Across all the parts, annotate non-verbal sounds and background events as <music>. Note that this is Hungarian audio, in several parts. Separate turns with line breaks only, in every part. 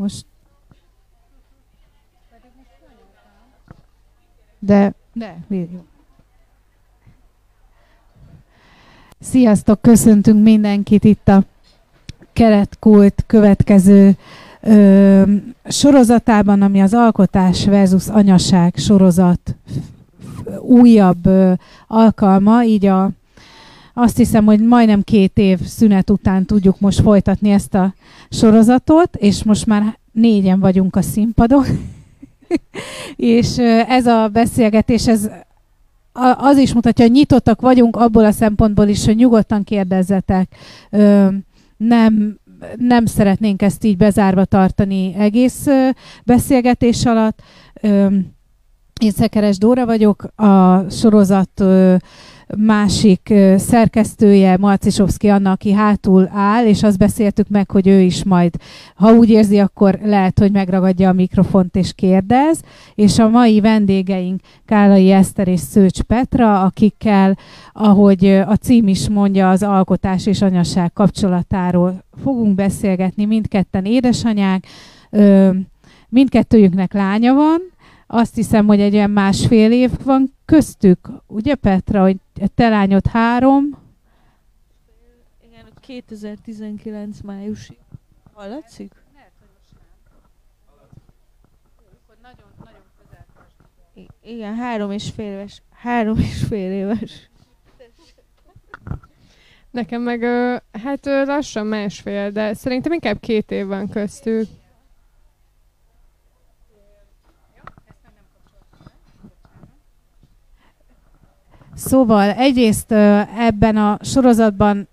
Most de, de, jó. Sziasztok, köszöntünk mindenkit itt a keretkult következő ö, sorozatában, ami az alkotás versus anyaság sorozat újabb ö, alkalma, így a azt hiszem, hogy majdnem két év szünet után tudjuk most folytatni ezt a sorozatot, és most már négyen vagyunk a színpadon. <laughs> és ez a beszélgetés, ez az is mutatja, hogy nyitottak vagyunk abból a szempontból is, hogy nyugodtan kérdezzetek. Nem, nem szeretnénk ezt így bezárva tartani egész beszélgetés alatt. Én Szekeres Dóra vagyok, a sorozat másik szerkesztője, Marcisovszki Anna, aki hátul áll, és azt beszéltük meg, hogy ő is majd, ha úgy érzi, akkor lehet, hogy megragadja a mikrofont és kérdez. És a mai vendégeink Kálai Eszter és Szőcs Petra, akikkel, ahogy a cím is mondja, az alkotás és anyaság kapcsolatáról fogunk beszélgetni. Mindketten édesanyák, mindkettőjüknek lánya van, azt hiszem, hogy egy olyan másfél év van köztük, ugye Petra, hogy te lányod három?
Igen, 2019 májusi. Hallatszik? Igen, három és fél éves. Három és fél éves.
Nekem meg hát lassan másfél, de szerintem inkább két év van köztük.
Szóval egyrészt ebben a sorozatban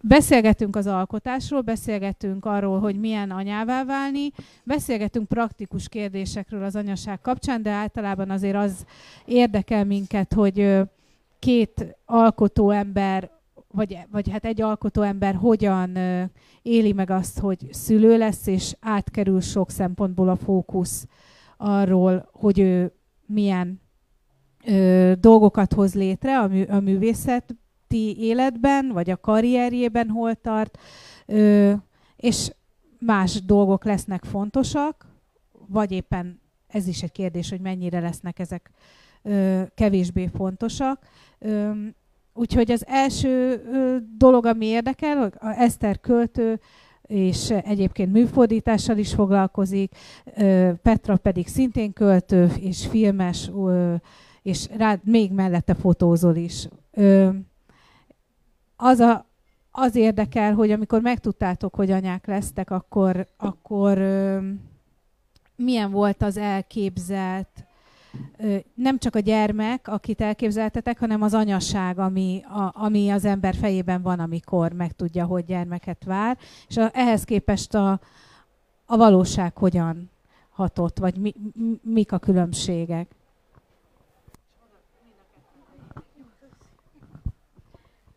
beszélgetünk az alkotásról, beszélgetünk arról, hogy milyen anyává válni, beszélgetünk praktikus kérdésekről az anyaság kapcsán, de általában azért az érdekel minket, hogy két alkotó ember, vagy, vagy hát egy alkotó ember hogyan éli meg azt, hogy szülő lesz, és átkerül sok szempontból a fókusz arról, hogy ő milyen ö, dolgokat hoz létre a, mű, a művészeti életben, vagy a karrierjében hol tart, ö, és más dolgok lesznek fontosak, vagy éppen ez is egy kérdés, hogy mennyire lesznek ezek ö, kevésbé fontosak. Ö, úgyhogy az első ö, dolog, ami érdekel, hogy a Eszter költő, és egyébként műfordítással is foglalkozik, Petra pedig szintén költő és filmes és rád még mellette fotózol is. Ö, az, a, az érdekel, hogy amikor megtudtátok, hogy anyák lesztek, akkor, akkor ö, milyen volt az elképzelt, ö, nem csak a gyermek, akit elképzeltetek, hanem az anyaság, ami, a, ami az ember fejében van, amikor megtudja, hogy gyermeket vár, és a, ehhez képest a, a valóság hogyan hatott, vagy mi, mik a különbségek.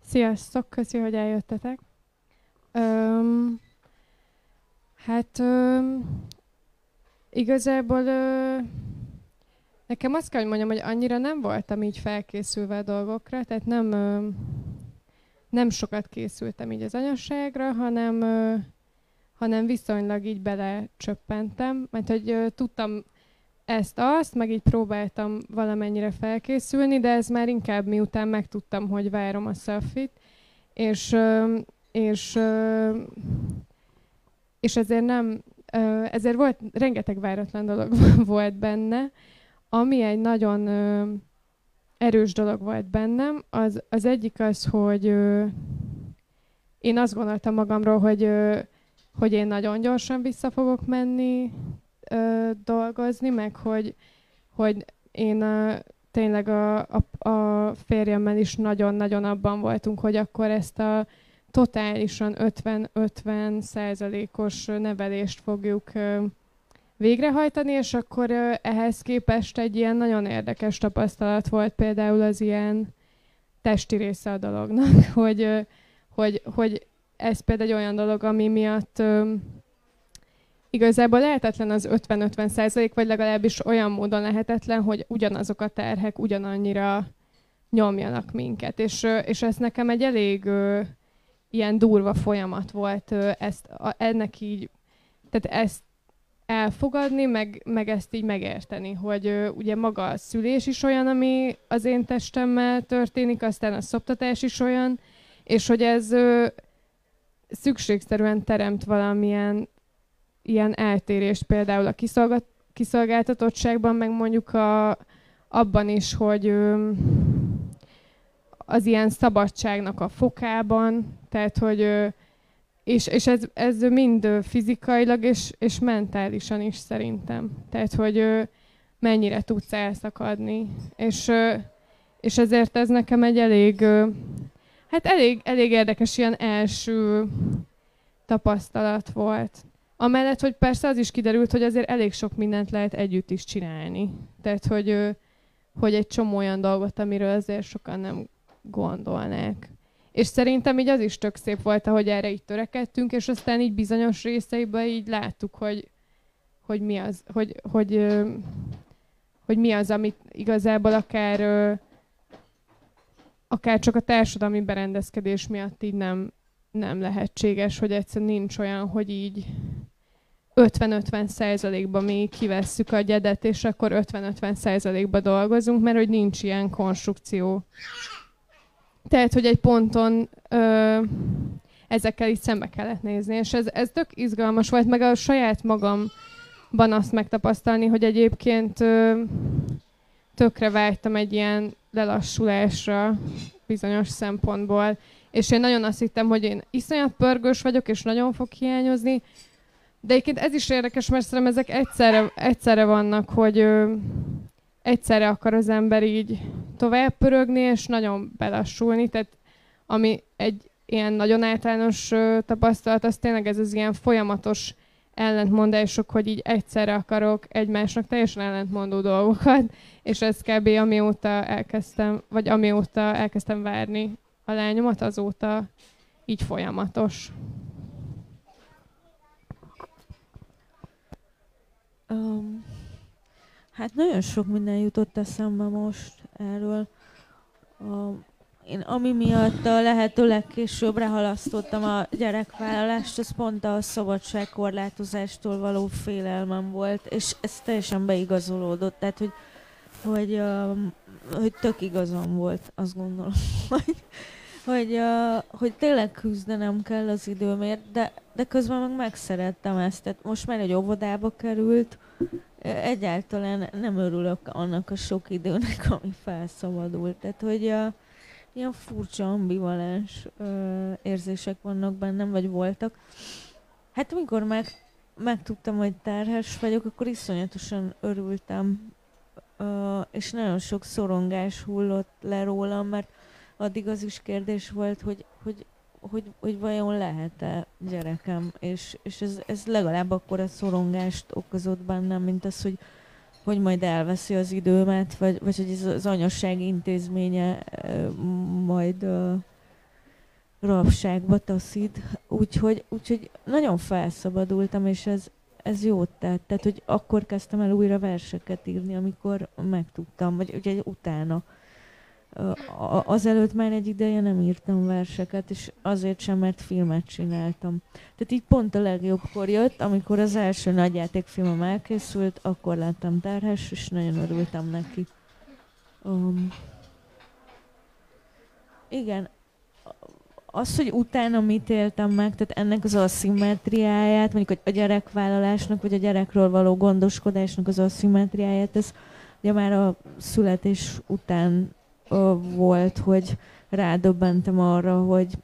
Sziasztok, köszi, hogy eljöttetek. Öm, hát öm, igazából ö, nekem azt kell, hogy mondjam, hogy annyira nem voltam így felkészülve a dolgokra, tehát nem, ö, nem sokat készültem így az anyasságra, hanem, ö, hanem viszonylag így belecsöppentem, mert hogy ö, tudtam ezt-azt, meg így próbáltam valamennyire felkészülni, de ez már inkább miután megtudtam, hogy várom a szafit, és, és, és ezért nem, ezért volt, rengeteg váratlan dolog <laughs> volt benne, ami egy nagyon erős dolog volt bennem, az, az egyik az, hogy én azt gondoltam magamról, hogy, hogy én nagyon gyorsan vissza fogok menni, ö, dolgozni, meg hogy, hogy én ö, tényleg a, a, a férjemmel is nagyon-nagyon abban voltunk, hogy akkor ezt a totálisan 50-50 százalékos nevelést fogjuk ö, végrehajtani, és akkor ö, ehhez képest egy ilyen nagyon érdekes tapasztalat volt például az ilyen testi része a dolognak, <laughs> hogy, ö, hogy, hogy ez például egy olyan dolog, ami miatt igazából lehetetlen az 50-50 százalék, vagy legalábbis olyan módon lehetetlen, hogy ugyanazok a terhek ugyanannyira nyomjanak minket. És, és ez nekem egy elég ö, ilyen durva folyamat volt, ö, ezt, a, ennek így, tehát ezt elfogadni, meg, meg ezt így megérteni, hogy ö, ugye maga a szülés is olyan, ami az én testemmel történik, aztán a szoptatás is olyan, és hogy ez ö, szükségszerűen teremt valamilyen ilyen eltérést például a kiszolgat, kiszolgáltatottságban, meg mondjuk a, abban is, hogy az ilyen szabadságnak a fokában, tehát hogy és, és ez, ez mind fizikailag és, és mentálisan is szerintem. Tehát, hogy mennyire tudsz elszakadni. És, és ezért ez nekem egy elég, hát elég, elég érdekes ilyen első tapasztalat volt. Amellett, hogy persze az is kiderült, hogy azért elég sok mindent lehet együtt is csinálni. Tehát, hogy, hogy egy csomó olyan dolgot, amiről azért sokan nem gondolnák. És szerintem így az is tök szép volt, ahogy erre így törekedtünk, és aztán így bizonyos részeiben így láttuk, hogy, hogy mi az, hogy, hogy, hogy mi az, amit igazából akár akár csak a társadalmi berendezkedés miatt így nem, nem lehetséges, hogy egyszerűen nincs olyan, hogy így 50-50 százalékban mi kivesszük a gyedet, és akkor 50-50 százalékban dolgozunk, mert hogy nincs ilyen konstrukció. Tehát, hogy egy ponton ö, ezekkel így szembe kellett nézni, és ez, ez tök izgalmas volt, meg a saját magamban azt megtapasztalni, hogy egyébként ö, tökre vágytam egy ilyen lelassulásra bizonyos szempontból, és én nagyon azt hittem, hogy én iszonyat pörgős vagyok, és nagyon fog hiányozni, de egyébként ez is érdekes, mert szerintem ezek egyszerre, egyszerre vannak, hogy ö, egyszerre akar az ember így tovább pörögni, és nagyon belassulni, tehát ami egy ilyen nagyon általános ö, tapasztalat, az tényleg ez az ilyen folyamatos ellentmondások, hogy így egyszerre akarok egymásnak teljesen ellentmondó dolgokat, és ez kb. amióta elkezdtem, vagy amióta elkezdtem várni a lányomat, azóta így folyamatos.
Um, hát nagyon sok minden jutott eszembe most erről. Um, én ami miatt a lehető legkésőbbre halasztottam a gyerekvállalást, az pont a szabadságkorlátozástól való félelmem volt, és ez teljesen beigazolódott, tehát hogy, hogy, um, hogy tök igazam volt, azt gondolom, <laughs> hogy, hogy, uh, hogy tényleg küzdenem kell az időmért, de, de közben meg megszerettem ezt. Tehát most már egy óvodába került, egyáltalán nem örülök annak a sok időnek, <laughs> ami felszabadult. Tehát, hogy uh, ilyen furcsa, ambivalens uh, érzések vannak bennem, vagy voltak. Hát amikor meg, megtudtam, hogy terhes vagyok, akkor iszonyatosan örültem, uh, és nagyon sok szorongás hullott le rólam, mert addig az is kérdés volt, hogy, hogy, hogy, hogy vajon lehet-e gyerekem, és, és ez, ez legalább akkor a szorongást okozott bennem, mint az, hogy, hogy majd elveszi az időmet, vagy, vagy hogy ez az anyasság intézménye majd uh, rabságba taszít. Úgyhogy, úgyhogy nagyon felszabadultam, és ez, ez jót tett. Tehát, hogy akkor kezdtem el újra verseket írni, amikor megtudtam, vagy ugye utána azelőtt már egy ideje nem írtam verseket, és azért sem, mert filmet csináltam. Tehát így pont a legjobbkor jött, amikor az első nagyjátékfilmem elkészült, akkor lettem terhes, és nagyon örültem neki. Um, igen, az, hogy utána mit éltem meg, tehát ennek az aszimmetriáját, mondjuk a gyerekvállalásnak, vagy a gyerekről való gondoskodásnak az aszimmetriáját, ez ugye már a születés után volt, hogy rádöbbentem arra, hogy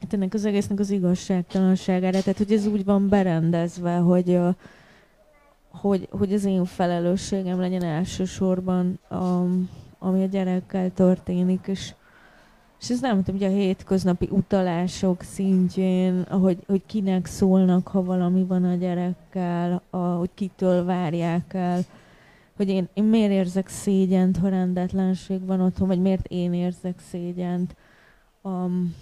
hát ennek az egésznek az igazságtalanságára, tehát hogy ez úgy van berendezve, hogy, hogy, hogy az én felelősségem legyen elsősorban, ami a gyerekkel történik, és, és ez nem tudom, hogy a hétköznapi utalások szintjén, ahogy, hogy kinek szólnak, ha valami van a gyerekkel, a, hogy kitől várják el, hogy én, én miért érzek szégyent, ha rendetlenség van otthon, vagy miért én érzek szégyent. Um,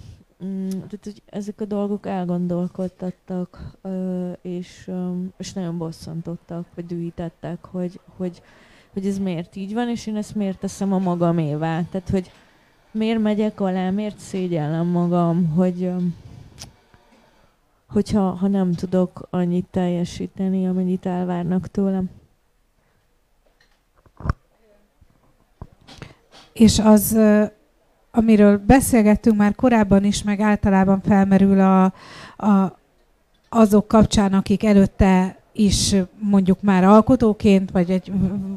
tehát, hogy ezek a dolgok elgondolkodtattak, és, és nagyon bosszantottak, vagy dühítettek, hogy, hogy, hogy ez miért így van, és én ezt miért teszem a magamévá. Tehát, hogy miért megyek alá, miért szégyellem magam, hogy, um, hogyha ha nem tudok annyit teljesíteni, amennyit elvárnak tőlem.
És az, amiről beszélgettünk már korábban is, meg általában felmerül a, a, azok kapcsán, akik előtte is mondjuk már alkotóként, vagy egy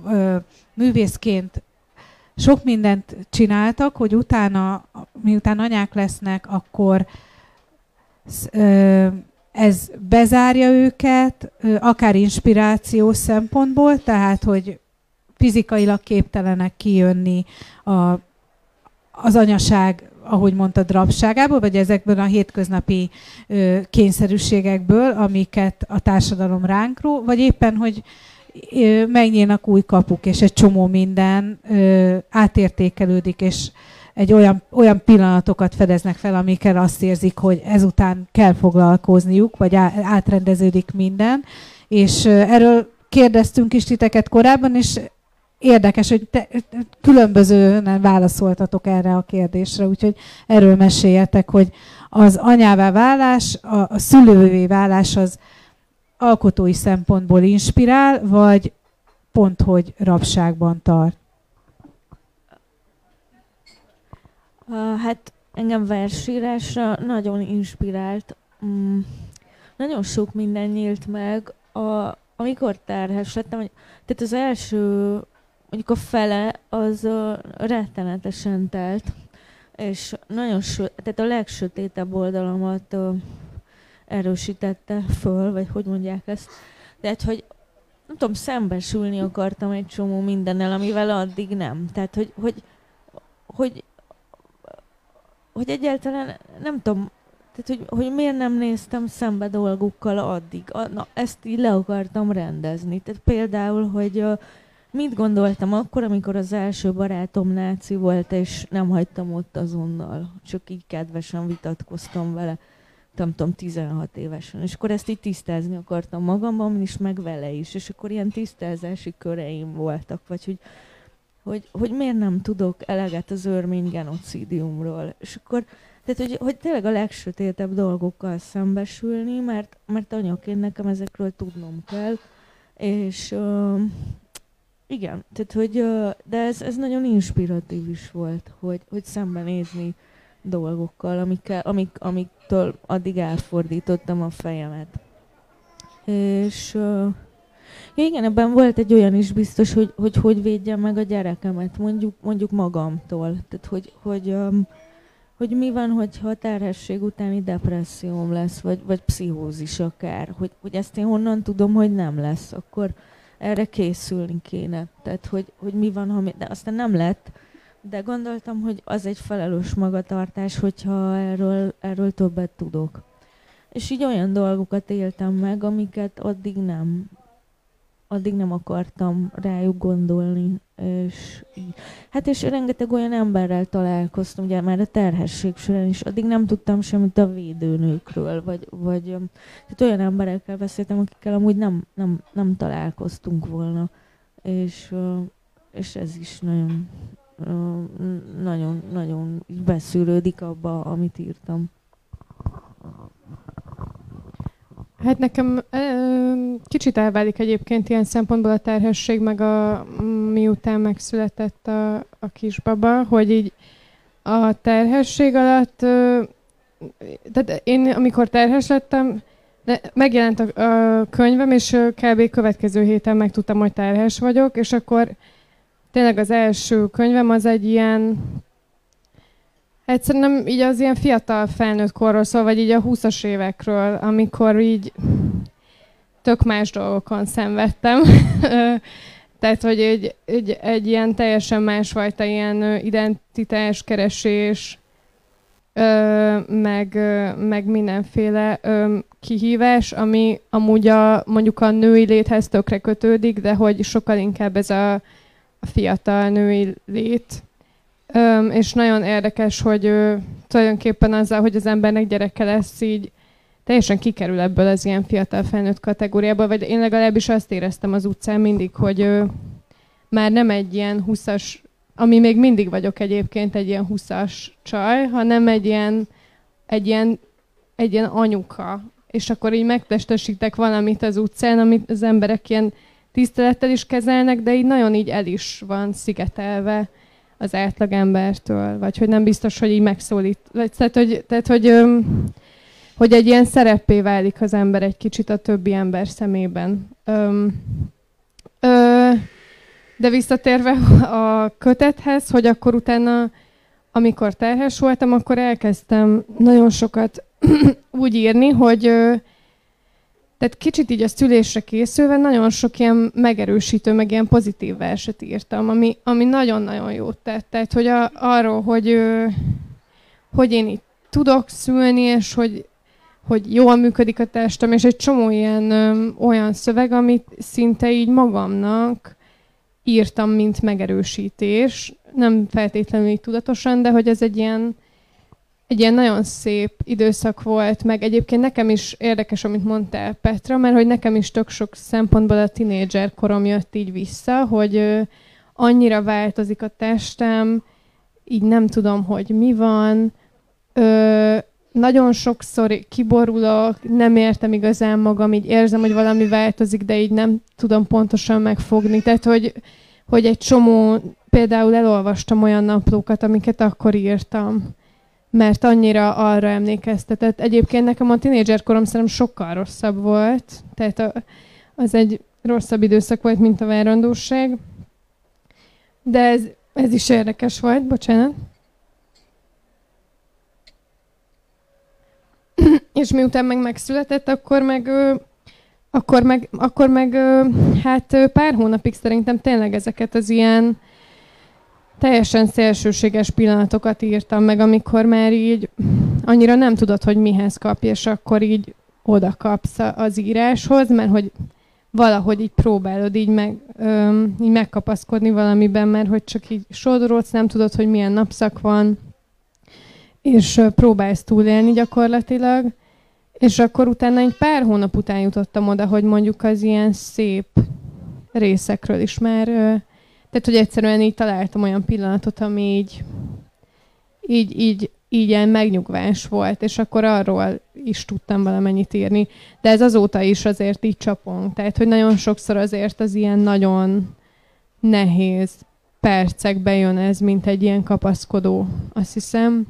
ö, művészként sok mindent csináltak, hogy utána, miután anyák lesznek, akkor ez bezárja őket, akár inspirációs szempontból, tehát, hogy fizikailag képtelenek kijönni a, az anyaság, ahogy mondtad, rabságából, vagy ezekből a hétköznapi ö, kényszerűségekből, amiket a társadalom ránk ró, vagy éppen, hogy ö, megnyílnak új kapuk, és egy csomó minden ö, átértékelődik, és egy olyan, olyan pillanatokat fedeznek fel, amikkel azt érzik, hogy ezután kell foglalkozniuk, vagy átrendeződik minden. És erről kérdeztünk is titeket korábban, és érdekes, hogy te, különbözően válaszoltatok erre a kérdésre, úgyhogy erről meséljetek, hogy az anyává válás, a, a szülővé válás az alkotói szempontból inspirál, vagy pont, hogy rabságban tart?
Hát engem versírásra nagyon inspirált. Mm, nagyon sok minden nyílt meg. A, amikor terhes lettem, tehát az első, mondjuk a fele, az uh, rettenetesen telt, és nagyon sö, tehát a legsötétebb oldalamat uh, erősítette föl, vagy hogy mondják ezt. Tehát, hogy nem tudom, szembesülni akartam egy csomó mindennel, amivel addig nem. Tehát, hogy, hogy, hogy hogy egyáltalán nem tudom, tehát hogy, hogy miért nem néztem szembe dolgokkal addig. Na, ezt így le akartam rendezni. Tehát például, hogy uh, mit gondoltam akkor, amikor az első barátom náci volt, és nem hagytam ott azonnal. Csak így kedvesen vitatkoztam vele nem tudom, 16 évesen. És akkor ezt így tisztázni akartam magamban is, meg vele is. És akkor ilyen tisztázási köreim voltak, vagy hogy hogy, hogy miért nem tudok eleget az örmény genocidiumról. És akkor, tehát hogy, hogy tényleg a legsötétebb dolgokkal szembesülni, mert, mert anyaként nekem ezekről tudnom kell, és igen, tehát hogy, de ez, ez nagyon inspiratív is volt, hogy, hogy szembenézni dolgokkal, amikkel, amik, amiktől addig elfordítottam a fejemet. És Ja, igen, ebben volt egy olyan is biztos, hogy hogy, hogy védjem meg a gyerekemet, mondjuk, mondjuk magamtól. Tehát, hogy, hogy, um, hogy mi van, hogyha a terhesség utáni depresszióm lesz, vagy, vagy pszichózis akár, hogy, hogy ezt én honnan tudom, hogy nem lesz, akkor erre készülni kéne. Tehát, hogy, hogy mi van, ha mi, de aztán nem lett, de gondoltam, hogy az egy felelős magatartás, hogyha erről, erről többet tudok. És így olyan dolgokat éltem meg, amiket addig nem addig nem akartam rájuk gondolni, és hát és rengeteg olyan emberrel találkoztam, ugye már a terhesség során is, addig nem tudtam semmit a védőnőkről, vagy, vagy tehát olyan emberekkel beszéltem, akikkel amúgy nem, nem, nem találkoztunk volna, és, és ez is nagyon, nagyon, nagyon beszűrődik abba, amit írtam.
Hát nekem kicsit elválik egyébként ilyen szempontból a terhesség, meg a miután megszületett a, a kisbaba, hogy így a terhesség alatt, tehát én amikor terhes lettem, megjelent a, a könyvem, és kb. következő héten megtudtam, hogy terhes vagyok, és akkor tényleg az első könyvem az egy ilyen Egyszerűen így az ilyen fiatal felnőtt korról szól, vagy így a 20-as évekről, amikor így tök más dolgokon szenvedtem. <laughs> Tehát, hogy egy, egy, egy ilyen teljesen másfajta ilyen identitáskeresés, meg, meg mindenféle kihívás, ami amúgy a, mondjuk a női léthez tökre kötődik, de hogy sokkal inkább ez a, a fiatal női lét, Öm, és nagyon érdekes, hogy ö, tulajdonképpen azzal, hogy az embernek gyereke lesz, így teljesen kikerül ebből az ilyen fiatal felnőtt kategóriából, vagy én legalábbis azt éreztem az utcán mindig, hogy ö, már nem egy ilyen 20-as, ami még mindig vagyok egyébként egy ilyen 20-as csaj, hanem egy ilyen, egy ilyen, egy ilyen anyuka. és akkor így megtestesítek valamit az utcán, amit az emberek ilyen tisztelettel is kezelnek, de így nagyon így el is van szigetelve az átlagembertől, vagy hogy nem biztos, hogy így megszólít. Vagy, tehát, hogy, tehát, hogy, hogy egy ilyen szerepé válik az ember egy kicsit a többi ember szemében. Öm, ö, de visszatérve a kötethez, hogy akkor utána, amikor terhes voltam, akkor elkezdtem nagyon sokat <clears throat> úgy írni, hogy tehát kicsit így a szülésre készülve nagyon sok ilyen megerősítő, meg ilyen pozitív verset írtam, ami, ami nagyon-nagyon jót tett. Tehát, hogy a, arról, hogy, hogy én itt tudok szülni, és hogy, hogy jól működik a testem, és egy csomó ilyen olyan szöveg, amit szinte így magamnak írtam, mint megerősítés. Nem feltétlenül így tudatosan, de hogy ez egy ilyen, egy ilyen nagyon szép időszak volt, meg egyébként nekem is érdekes, amit mondtál Petra, mert hogy nekem is tök sok szempontból a tinédzser korom jött így vissza, hogy annyira változik a testem, így nem tudom, hogy mi van, ö, nagyon sokszor kiborulok, nem értem igazán magam, így érzem, hogy valami változik, de így nem tudom pontosan megfogni. Tehát, hogy, hogy egy csomó, például elolvastam olyan naplókat, amiket akkor írtam, mert annyira arra emlékeztetett. Egyébként nekem a tínédzserkorom szerintem sokkal rosszabb volt, tehát a, az egy rosszabb időszak volt, mint a várandóság. De ez, ez is érdekes volt, bocsánat. <clears throat> és miután meg megszületett, akkor meg, akkor meg, akkor meg hát pár hónapig szerintem tényleg ezeket az ilyen teljesen szélsőséges pillanatokat írtam meg, amikor már így annyira nem tudod, hogy mihez kapj, és akkor így oda kapsz az íráshoz, mert hogy valahogy így próbálod így, meg, öm, így megkapaszkodni valamiben, mert hogy csak így sodródsz, nem tudod, hogy milyen napszak van, és próbálsz túlélni gyakorlatilag, és akkor utána egy pár hónap után jutottam oda, hogy mondjuk az ilyen szép részekről is már, tehát hogy egyszerűen így találtam olyan pillanatot, ami így, így, így, így ilyen megnyugvás volt, és akkor arról is tudtam valamennyit írni. De ez azóta is azért így csapong. Tehát, hogy nagyon sokszor azért az ilyen nagyon nehéz percekbe jön ez, mint egy ilyen kapaszkodó, azt hiszem.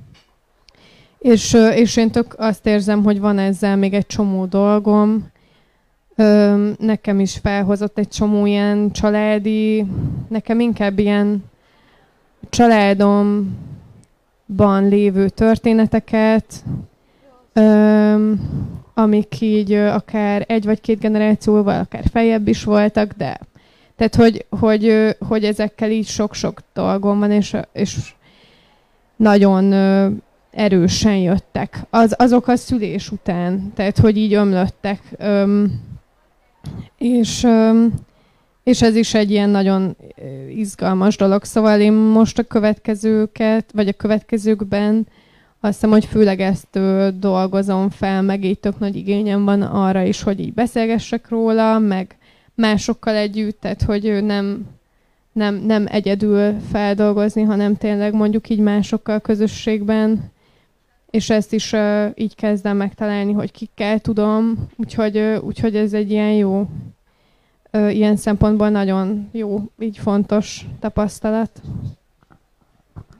És, és én tök azt érzem, hogy van ezzel még egy csomó dolgom. Nekem is felhozott egy csomó ilyen családi, nekem inkább ilyen családomban lévő történeteket, amik így akár egy vagy két generációval, akár feljebb is voltak, de tehát, hogy, hogy, hogy ezekkel így sok-sok dolgom van, és, és nagyon erősen jöttek. Az, azok a szülés után, tehát hogy így ömlöttek. Öm, és, és ez is egy ilyen nagyon izgalmas dolog. Szóval én most a következőket, vagy a következőkben azt hiszem, hogy főleg ezt dolgozom fel, meg így tök nagy igényem van arra is, hogy így beszélgessek róla, meg másokkal együtt, tehát hogy nem, nem, nem egyedül feldolgozni, hanem tényleg mondjuk így másokkal közösségben és ezt is uh, így kezdem megtalálni, hogy kikkel tudom, úgyhogy, uh, úgyhogy ez egy ilyen jó, uh, ilyen szempontból nagyon jó, így fontos tapasztalat.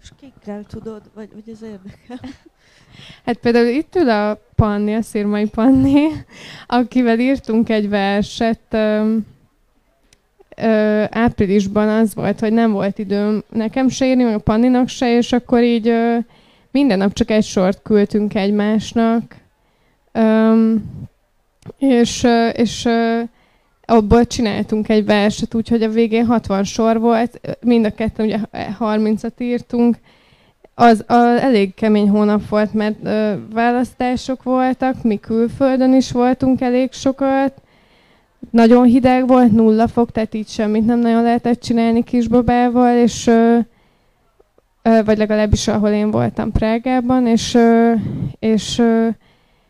És kikkel tudod, vagy, vagy ez érdekel? <laughs>
Hát például itt ül a Panni, a Szirmai Panni, akivel írtunk egy verset, ö, ö, áprilisban az volt, hogy nem volt időm nekem se írni, meg a Panninak se, és akkor így ö, minden nap csak egy sort küldtünk egymásnak, um, és, és abból csináltunk egy verset, úgyhogy a végén 60 sor volt, mind a ketten ugye 30-at írtunk, az a, elég kemény hónap volt, mert ö, választások voltak, mi külföldön is voltunk elég sokat, nagyon hideg volt, nulla fok, tehát így semmit nem nagyon lehetett csinálni kisbabával, és ö, vagy legalábbis ahol én voltam Prágában, és, és,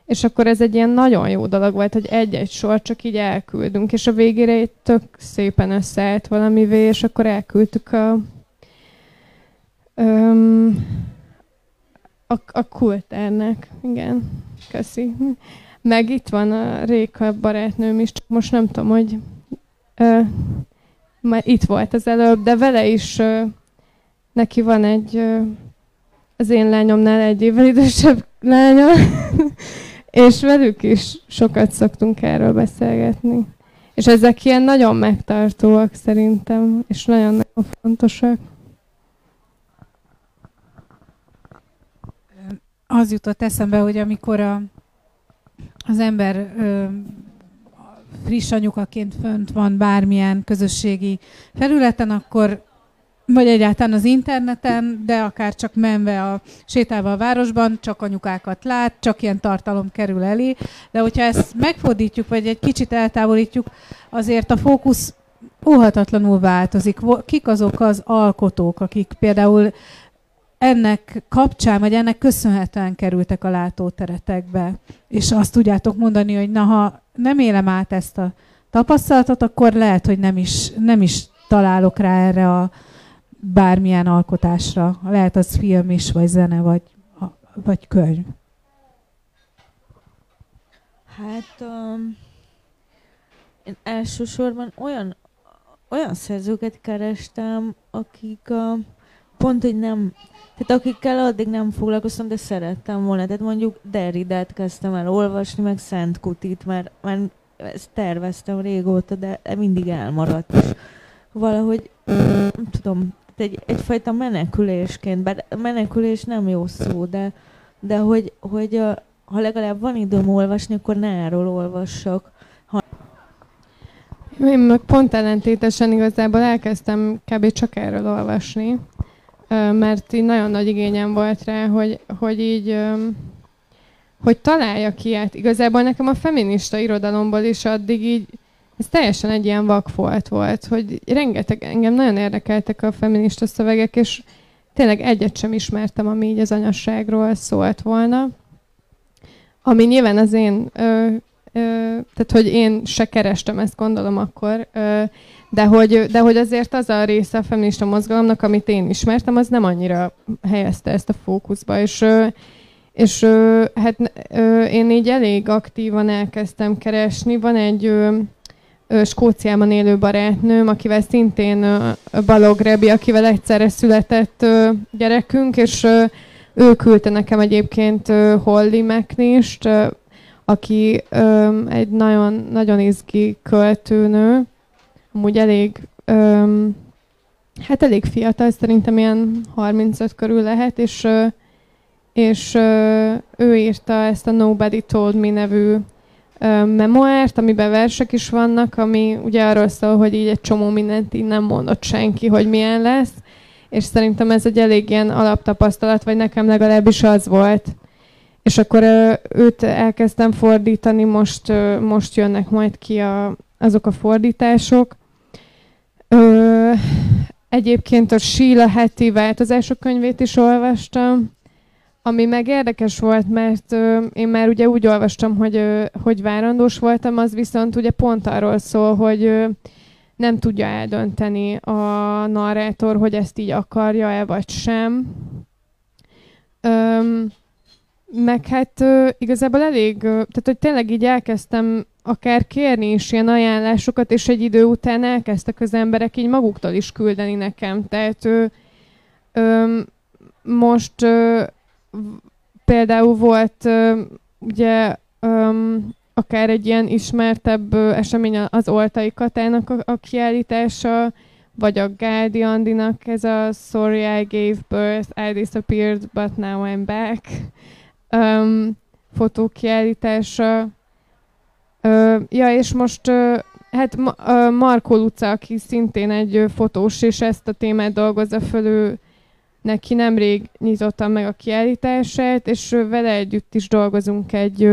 és akkor ez egy ilyen nagyon jó dolog volt, hogy egy-egy sor csak így elküldünk, és a végére egy tök szépen összeállt valamivé, és akkor elküldtük a, a, a kultárnak. Igen, köszi. meg itt van a Réka barátnőm is, csak most nem tudom, hogy ö, már itt volt az előbb, de vele is ö, neki van egy az én lányomnál egy évvel idősebb lánya, <laughs> és velük is sokat szoktunk erről beszélgetni. És ezek ilyen nagyon megtartóak szerintem, és nagyon-nagyon fontosak.
Az jutott eszembe, hogy amikor a, az ember ö, friss anyukaként fönt van bármilyen közösségi felületen, akkor vagy egyáltalán az interneten, de akár csak menve a sétálva a városban, csak anyukákat lát, csak ilyen tartalom kerül elé. De hogyha ezt megfordítjuk, vagy egy kicsit eltávolítjuk, azért a fókusz óhatatlanul változik. Kik azok az alkotók, akik például ennek kapcsán, vagy ennek köszönhetően kerültek a látóteretekbe, és azt tudjátok mondani, hogy na, ha nem élem át ezt a tapasztalatot, akkor lehet, hogy nem is, nem is találok rá erre a, bármilyen alkotásra. Lehet az film is, vagy zene, vagy, vagy könyv.
Hát um, én elsősorban olyan, olyan szerzőket kerestem, akik uh, pont, hogy nem, tehát akikkel addig nem foglalkoztam, de szerettem volna. Tehát mondjuk Derridát kezdtem el olvasni, meg Szent Kutit, mert, mert ezt terveztem régóta, de mindig elmaradt. Valahogy, nem tudom, egy, egyfajta menekülésként, bár menekülés nem jó szó, de, de hogy, hogy ha legalább van időm olvasni, akkor ne erről olvassak. Ha...
Én meg pont ellentétesen igazából elkezdtem kb. csak erről olvasni, mert így nagyon nagy igényem volt rá, hogy, hogy így hogy találja ki át. Igazából nekem a feminista irodalomból is addig így ez teljesen egy ilyen vakfolt volt, hogy rengeteg, engem nagyon érdekeltek a feminista szövegek, és tényleg egyet sem ismertem, ami így az anyasságról szólt volna. Ami nyilván az én, ö, ö, tehát hogy én se kerestem ezt gondolom akkor, ö, de hogy, de hogy azért az a része a feminista mozgalomnak, amit én ismertem, az nem annyira helyezte ezt a fókuszba, és és hát én így elég aktívan elkezdtem keresni. Van egy Skóciában élő barátnőm, akivel szintén Balog Rebi, akivel egyszerre született gyerekünk, és ő küldte nekem egyébként Holly McNist, aki egy nagyon, nagyon izgi költőnő, amúgy elég, hát elég fiatal, szerintem ilyen 35 körül lehet, és, és ő írta ezt a Nobody Told Me nevű memoárt, amiben versek is vannak, ami ugye arról szól, hogy így egy csomó mindent így nem mondott senki, hogy milyen lesz, és szerintem ez egy elég ilyen alaptapasztalat, vagy nekem legalábbis az volt. És akkor őt elkezdtem fordítani, most, most jönnek majd ki a, azok a fordítások. Ö, egyébként a Sheila heti változások könyvét is olvastam, ami meg érdekes volt, mert ö, én már ugye úgy olvastam, hogy, ö, hogy várandós voltam, az viszont ugye pont arról szól, hogy ö, nem tudja eldönteni a narrátor, hogy ezt így akarja-e vagy sem. Ö, meg hát ö, igazából elég, ö, tehát hogy tényleg így elkezdtem akár kérni is ilyen ajánlásokat, és egy idő után elkezdtek az emberek így maguktól is küldeni nekem. Tehát ö, ö, most ö, például volt ugye akár egy ilyen ismertebb esemény az Oltai Katának a, kiállítása, vagy a Gádi Andinak ez a Sorry I gave birth, I disappeared, but now I'm back um, fotókiállítása. Uh, ja, és most uh, hát uh, Marko Luca, aki szintén egy uh, fotós, és ezt a témát dolgozza fölő neki nemrég nyitottam meg a kiállítását, és vele együtt is dolgozunk egy,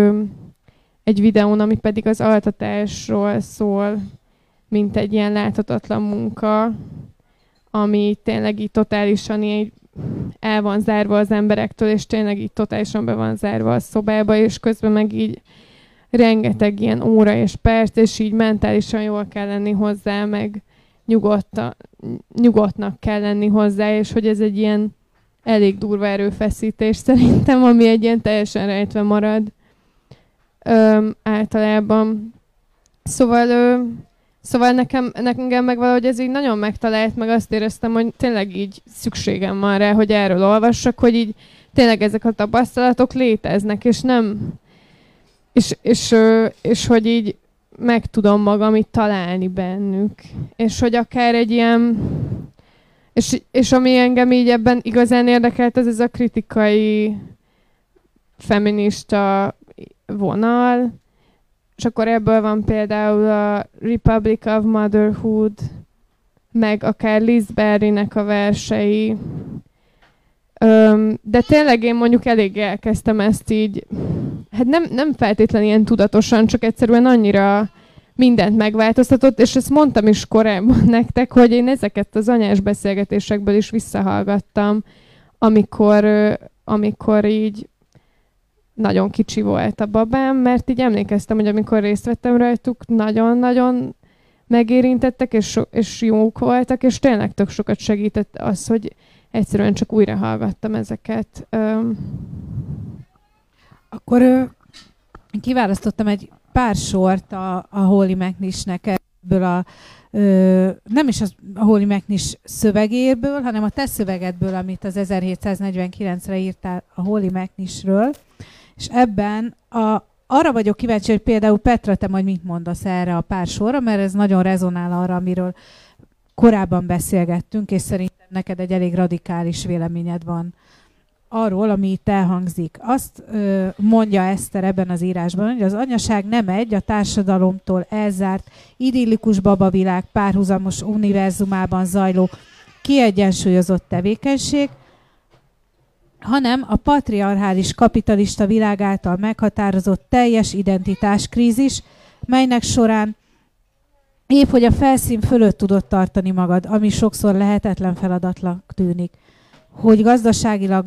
egy videón, ami pedig az altatásról szól, mint egy ilyen láthatatlan munka, ami tényleg így totálisan így el van zárva az emberektől, és tényleg így totálisan be van zárva a szobába, és közben meg így rengeteg ilyen óra és perc, és így mentálisan jól kell lenni hozzá, meg nyugodta, nyugodtnak kell lenni hozzá, és hogy ez egy ilyen elég durva erőfeszítés szerintem, ami egy ilyen teljesen rejtve marad. ö, általában. Szóval, ö, szóval nekem, nekem meg valahogy ez így nagyon megtalált, meg azt éreztem, hogy tényleg így szükségem van rá, hogy erről olvassak, hogy így tényleg ezek a tapasztalatok léteznek, és nem, és, és, és, és hogy így meg tudom magam itt találni bennük. És hogy akár egy ilyen... És, és ami engem így ebben igazán érdekelt, az ez a kritikai feminista vonal, és akkor ebből van például a Republic of Motherhood, meg akár Liz Berry-nek a versei. Öm, de tényleg én mondjuk elég elkezdtem ezt így, hát nem, nem feltétlenül ilyen tudatosan, csak egyszerűen annyira mindent megváltoztatott, és ezt mondtam is korábban <laughs> nektek, hogy én ezeket az anyás beszélgetésekből is visszahallgattam, amikor, amikor így nagyon kicsi volt a babám, mert így emlékeztem, hogy amikor részt vettem rajtuk, nagyon-nagyon megérintettek, és, és jók voltak, és tényleg tök sokat segített az, hogy egyszerűen csak újra hallgattam ezeket.
Akkor kiválasztottam egy pár sort a, a Holy McNish-nek ebből a ö, nem is az, a Holy McNish szövegéből, hanem a te szövegedből, amit az 1749-re írtál a Holy McNishről, és ebben a, arra vagyok kíváncsi, hogy például Petra, te majd mit mondasz erre a pár sorra, mert ez nagyon rezonál arra, amiről korábban beszélgettünk, és szerintem neked egy elég radikális véleményed van arról, ami itt elhangzik. Azt ö, mondja Eszter ebben az írásban, hogy az anyaság nem egy a társadalomtól elzárt, idillikus babavilág párhuzamos univerzumában zajló kiegyensúlyozott tevékenység, hanem a patriarchális kapitalista világ által meghatározott teljes identitáskrízis, melynek során épp, hogy a felszín fölött tudod tartani magad, ami sokszor lehetetlen feladatlan tűnik, hogy gazdaságilag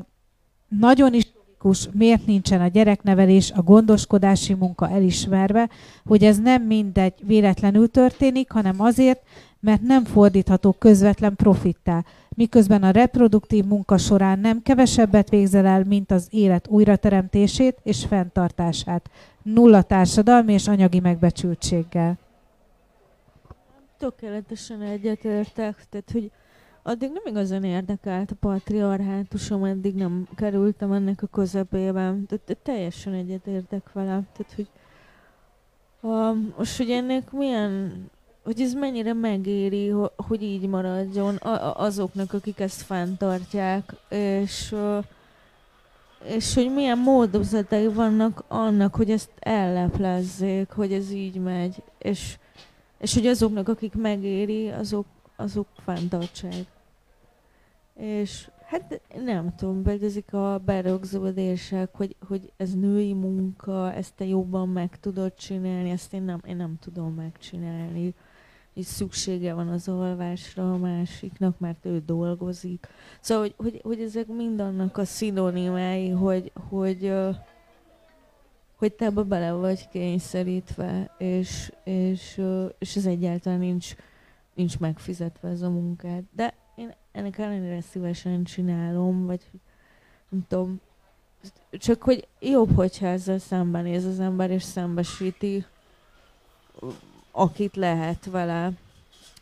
nagyon is logikus, miért nincsen a gyereknevelés, a gondoskodási munka elismerve, hogy ez nem mindegy véletlenül történik, hanem azért, mert nem fordítható közvetlen profittá, miközben a reproduktív munka során nem kevesebbet végzel el, mint az élet újrateremtését és fenntartását, nulla társadalmi és anyagi megbecsültséggel.
Tökéletesen egyetértek, tehát hogy addig nem igazán érdekelt a patriarhátusom, eddig nem kerültem ennek a közepében. Tehát teljesen egyetértek vele. Tehát, hogy um, most, hogy ennek milyen, hogy ez mennyire megéri, hogy így maradjon azoknak, akik ezt fenntartják, és, és hogy milyen módozatai vannak annak, hogy ezt elleplezzék, hogy ez így megy, és, és hogy azoknak, akik megéri, azok azok fenntartsák. És hát nem tudom, vagy a berögződések, hogy, hogy ez női munka, ezt te jobban meg tudod csinálni, ezt én nem, én nem tudom megcsinálni. És szüksége van az alvásra a másiknak, mert ő dolgozik. Szóval, hogy, hogy, hogy ezek mind annak a szinonimái, hogy, hogy, hogy te ebbe bele vagy kényszerítve, és, és, és ez egyáltalán nincs, nincs megfizetve ez a munkád. De én ennek ellenére szívesen csinálom, vagy nem tudom, csak hogy jobb, hogyha ezzel szembenéz az ember, és szembesíti, akit lehet vele,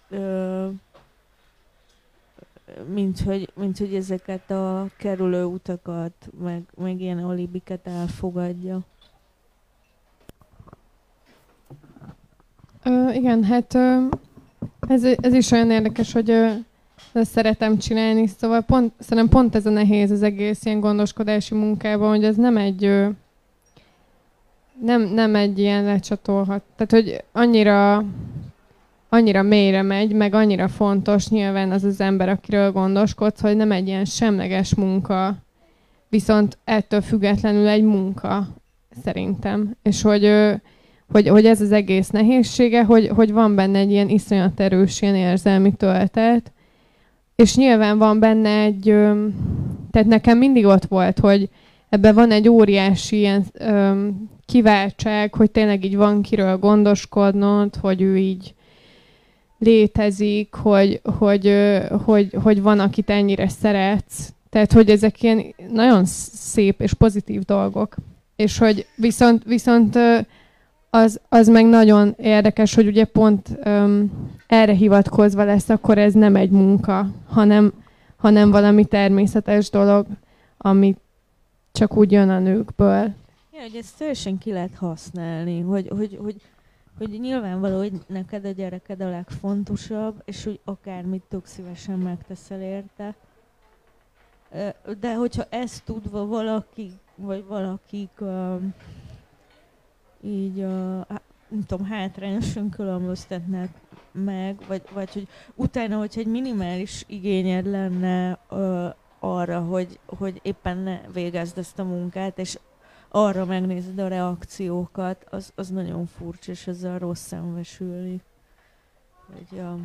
ö, mint hogy, mint hogy ezeket a kerülő utakat, meg, meg ilyen alibiket elfogadja.
Ö, igen, hát ö, ez, ez is olyan érdekes, hogy ö, ezt szeretem csinálni, szóval pont, szerintem pont ez a nehéz az egész ilyen gondoskodási munkában, hogy ez nem egy ö, nem, nem egy ilyen lecsatolhat. Tehát, hogy annyira annyira mélyre megy, meg annyira fontos nyilván az az ember, akiről gondoskodsz, hogy nem egy ilyen semleges munka, viszont ettől függetlenül egy munka, szerintem. És hogy hogy, hogy ez az egész nehézsége, hogy, hogy van benne egy ilyen iszonyat erős ilyen érzelmi töltet, és nyilván van benne egy, tehát nekem mindig ott volt, hogy ebben van egy óriási ilyen öm, kiváltság, hogy tényleg így van kiről gondoskodnod, hogy ő így létezik, hogy, hogy, hogy, hogy van, akit ennyire szeretsz. Tehát, hogy ezek ilyen nagyon szép és pozitív dolgok. és hogy viszont, viszont az, az meg nagyon érdekes, hogy ugye pont um, erre hivatkozva lesz, akkor ez nem egy munka, hanem, hanem valami természetes dolog, ami csak úgy jön a nőkből.
Ja, hogy ezt teljesen ki lehet használni, hogy, hogy, hogy, hogy nyilvánvaló, hogy neked a gyereked a legfontosabb, és hogy akármit tök szívesen megteszel érte. De hogyha ezt tudva valaki, vagy valakik így, uh, nem tudom, hátrányosan különböztetnek meg, vagy, vagy hogy utána, hogyha egy minimális igényed lenne uh, arra, hogy, hogy éppen ne végezd ezt a munkát, és arra megnézed a reakciókat, az, az nagyon furcsa, és ezzel rossz szembesülni. Hogy, ja,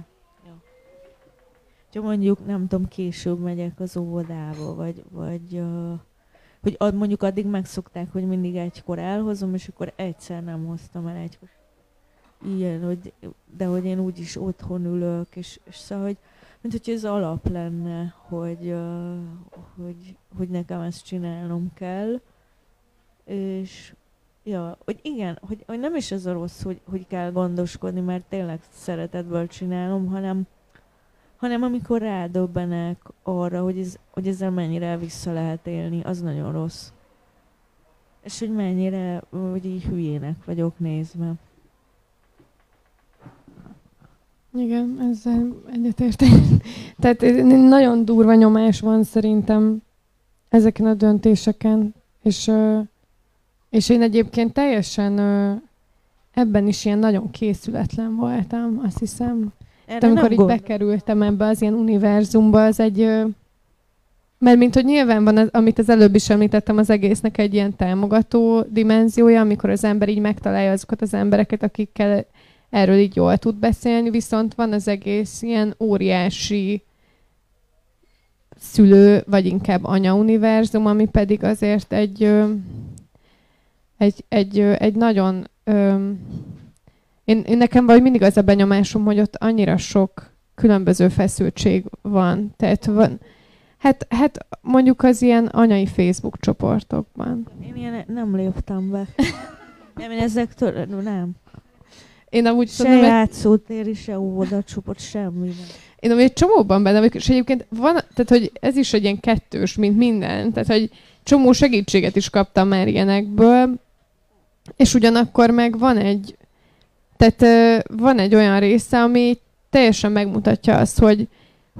ja. Ha mondjuk, nem tudom, később megyek az óvodába, vagy, vagy uh, hogy ad, mondjuk addig megszokták, hogy mindig egykor elhozom, és akkor egyszer nem hoztam el egykor. Ilyen, hogy, de hogy én úgyis otthon ülök, és, és szóval, hogy mint hogy ez alap lenne, hogy, hogy, hogy nekem ezt csinálnom kell, és ja, hogy igen, hogy, hogy nem is ez a rossz, hogy, hogy kell gondoskodni, mert tényleg szeretetből csinálom, hanem, hanem amikor rádöbbenek arra, hogy, ez, hogy ezzel mennyire vissza lehet élni, az nagyon rossz. És hogy mennyire, hogy így hülyének vagyok nézve.
Igen, ezzel egyetértek. <laughs> Tehát nagyon durva nyomás van szerintem ezeken a döntéseken, és, és én egyébként teljesen ebben is ilyen nagyon készületlen voltam, azt hiszem. Erre amikor így gondol. bekerültem ebbe az ilyen univerzumba, az egy... Mert mint hogy nyilván van, az, amit az előbb is említettem, az egésznek egy ilyen támogató dimenziója, amikor az ember így megtalálja azokat az embereket, akikkel erről így jól tud beszélni, viszont van az egész ilyen óriási szülő, vagy inkább anya-univerzum, ami pedig azért egy, egy, egy, egy nagyon... Én, én nekem vagy mindig az a benyomásom, hogy ott annyira sok különböző feszültség van. Tehát van, hát, hát mondjuk az ilyen anyai Facebook csoportokban.
Én ilyen nem léptem be. nem, én ezektől, nem.
Én amúgy
se tudom, játszótéri, se óvodacsoport, semmi nem.
Én amúgy egy csomóban benne vagyok, és egyébként van, tehát hogy ez is egy ilyen kettős, mint minden. Tehát, hogy csomó segítséget is kaptam már ilyenekből, és ugyanakkor meg van egy, tehát van egy olyan része, ami teljesen megmutatja azt, hogy,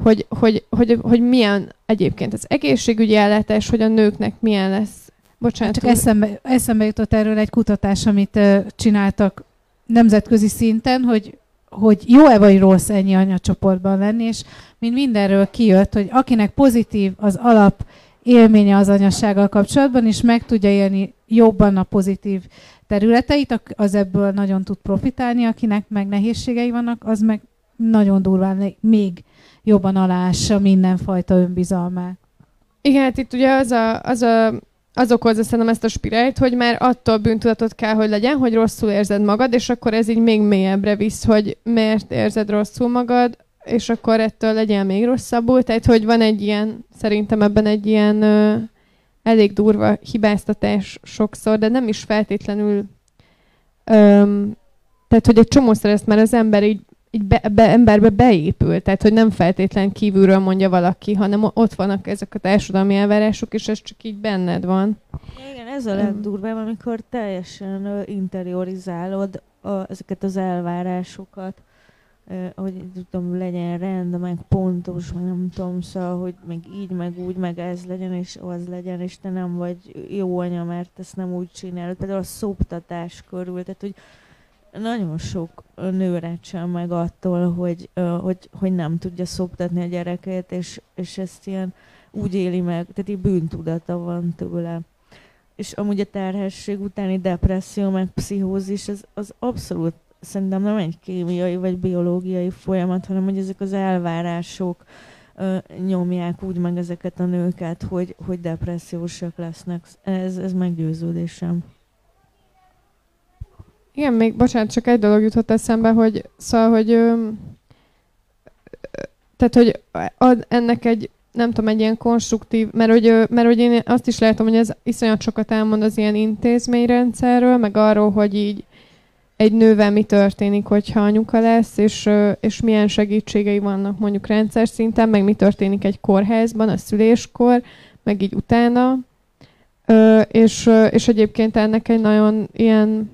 hogy, hogy, hogy, hogy milyen egyébként az egészségügyi ellátás, hogy a nőknek milyen lesz.
Bocsánat. Csak eszembe, eszembe jutott erről egy kutatás, amit uh, csináltak nemzetközi szinten, hogy, hogy jó-e vagy rossz ennyi anyacsoportban lenni, és mint mindenről kijött, hogy akinek pozitív az alap élménye az anyassággal kapcsolatban, és meg tudja élni jobban a pozitív területeit, az ebből nagyon tud profitálni, akinek meg nehézségei vannak, az meg nagyon durván még jobban aláássa mindenfajta önbizalmát.
Igen, hát itt ugye az a, az a az okozza szerintem ezt a spirált, hogy már attól bűntudatot kell, hogy legyen, hogy rosszul érzed magad, és akkor ez így még mélyebbre visz, hogy miért érzed rosszul magad, és akkor ettől legyen még rosszabbul. Tehát, hogy van egy ilyen, szerintem ebben egy ilyen elég durva hibáztatás sokszor, de nem is feltétlenül öm, tehát, hogy egy csomószor ezt már az ember így így be, be, emberbe beépül, tehát hogy nem feltétlen kívülről mondja valaki, hanem ott vannak ezek a társadalmi elvárások, és ez csak így benned van.
Igen, ez a legdurvább, amikor teljesen interiorizálod a, ezeket az elvárásokat, hogy tudom, legyen rend, meg pontos, meg nem tudom, szóval, hogy meg így, meg úgy, meg ez legyen, és az legyen, és te nem vagy jó anya, mert ezt nem úgy csinálod. Például a szoptatás körül, tehát hogy nagyon sok nő recsel meg attól, hogy, hogy, hogy nem tudja szoptatni a gyereket, és, és ezt ilyen úgy éli meg, tehát így bűntudata van tőle. És amúgy a terhesség utáni depresszió, meg pszichózis, az, az abszolút szerintem nem egy kémiai vagy biológiai folyamat, hanem hogy ezek az elvárások ö, nyomják úgy meg ezeket a nőket, hogy, hogy depressziósak lesznek. Ez, ez meggyőződésem.
Igen, még bocsánat, csak egy dolog jutott eszembe, hogy szóval, hogy ö, tehát, hogy ad, ennek egy nem tudom, egy ilyen konstruktív, mert hogy, mert hogy én azt is látom, hogy ez iszonyat sokat elmond az ilyen intézményrendszerről, meg arról, hogy így egy nővel mi történik, hogyha anyuka lesz, és, és milyen segítségei vannak mondjuk rendszer szinten, meg mi történik egy kórházban, a szüléskor, meg így utána. És, és egyébként ennek egy nagyon ilyen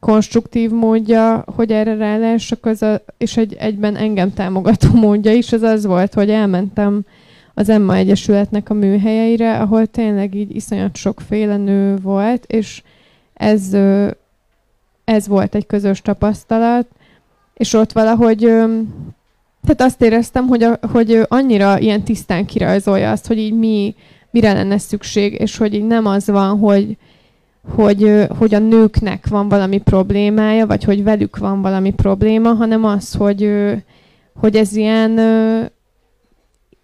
konstruktív módja, hogy erre rálássak, az a, és egy egyben engem támogató módja is, az az volt, hogy elmentem az Emma Egyesületnek a műhelyeire, ahol tényleg így iszonyat sokféle nő volt, és ez, ez volt egy közös tapasztalat, és ott valahogy tehát azt éreztem, hogy, a, hogy annyira ilyen tisztán kirajzolja azt, hogy így mi, mire lenne szükség, és hogy így nem az van, hogy, hogy, hogy a nőknek van valami problémája, vagy hogy velük van valami probléma, hanem az, hogy, hogy ez ilyen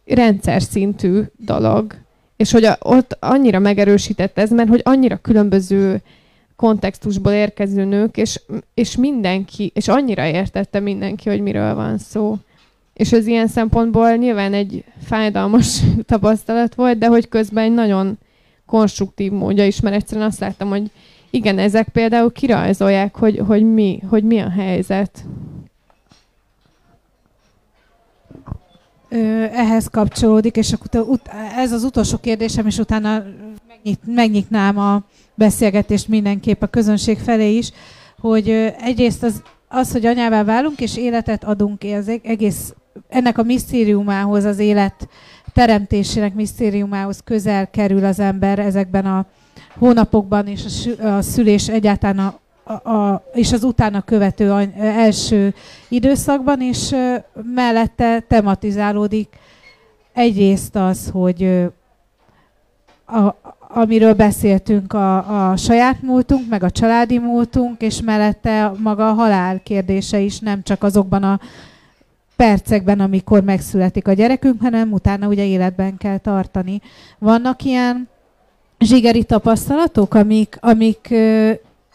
rendszer szintű dolog. És hogy a, ott annyira megerősített ez, mert hogy annyira különböző kontextusból érkező nők, és, és mindenki, és annyira értette mindenki, hogy miről van szó. És ez ilyen szempontból nyilván egy fájdalmas <laughs> tapasztalat volt, de hogy közben egy nagyon konstruktív módja is, mert egyszerűen azt láttam, hogy igen, ezek például kirajzolják, hogy, hogy, mi, hogy mi a helyzet.
ehhez kapcsolódik, és akkor ez az utolsó kérdésem, és utána megnyit, megnyitnám a beszélgetést mindenképp a közönség felé is, hogy egyrészt az, az, hogy anyává válunk, és életet adunk az egész, ennek a misztériumához, az élet teremtésének misztériumához közel kerül az ember ezekben a hónapokban, és a szülés egyáltalán a a, a, és az utána követő első időszakban, és mellette tematizálódik egyrészt az, hogy a, amiről beszéltünk, a, a saját múltunk, meg a családi múltunk, és mellette maga a halál kérdése is nem csak azokban a percekben, amikor megszületik a gyerekünk, hanem utána ugye életben kell tartani. Vannak ilyen zsigeri tapasztalatok, amik, amik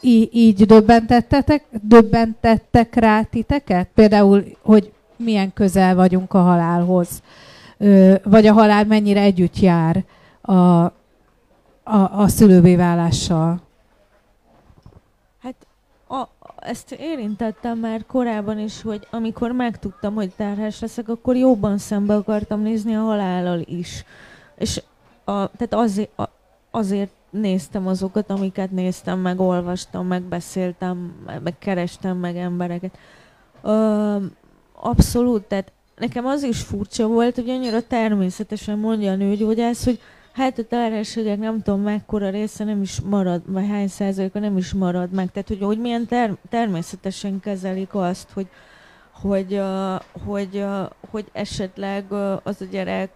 í- így döbbentettetek, döbbentettek rá titeket? Például, hogy milyen közel vagyunk a halálhoz, vagy a halál mennyire együtt jár a, a, a szülővé válással?
Hát a, ezt érintettem már korábban is, hogy amikor megtudtam, hogy terhes leszek, akkor jobban szembe akartam nézni a halállal is. És a, tehát azért, a, azért néztem azokat, amiket néztem, meg olvastam, meg beszéltem, meg kerestem meg embereket. Ö, abszolút, tehát nekem az is furcsa volt, hogy annyira természetesen mondja a nőgyógyász, hogy hát a terhességek nem tudom mekkora része nem is marad, vagy hány százaléka nem is marad meg. Tehát, hogy, hogy milyen ter- természetesen kezelik azt, hogy, hogy, hogy, hogy esetleg az a gyerek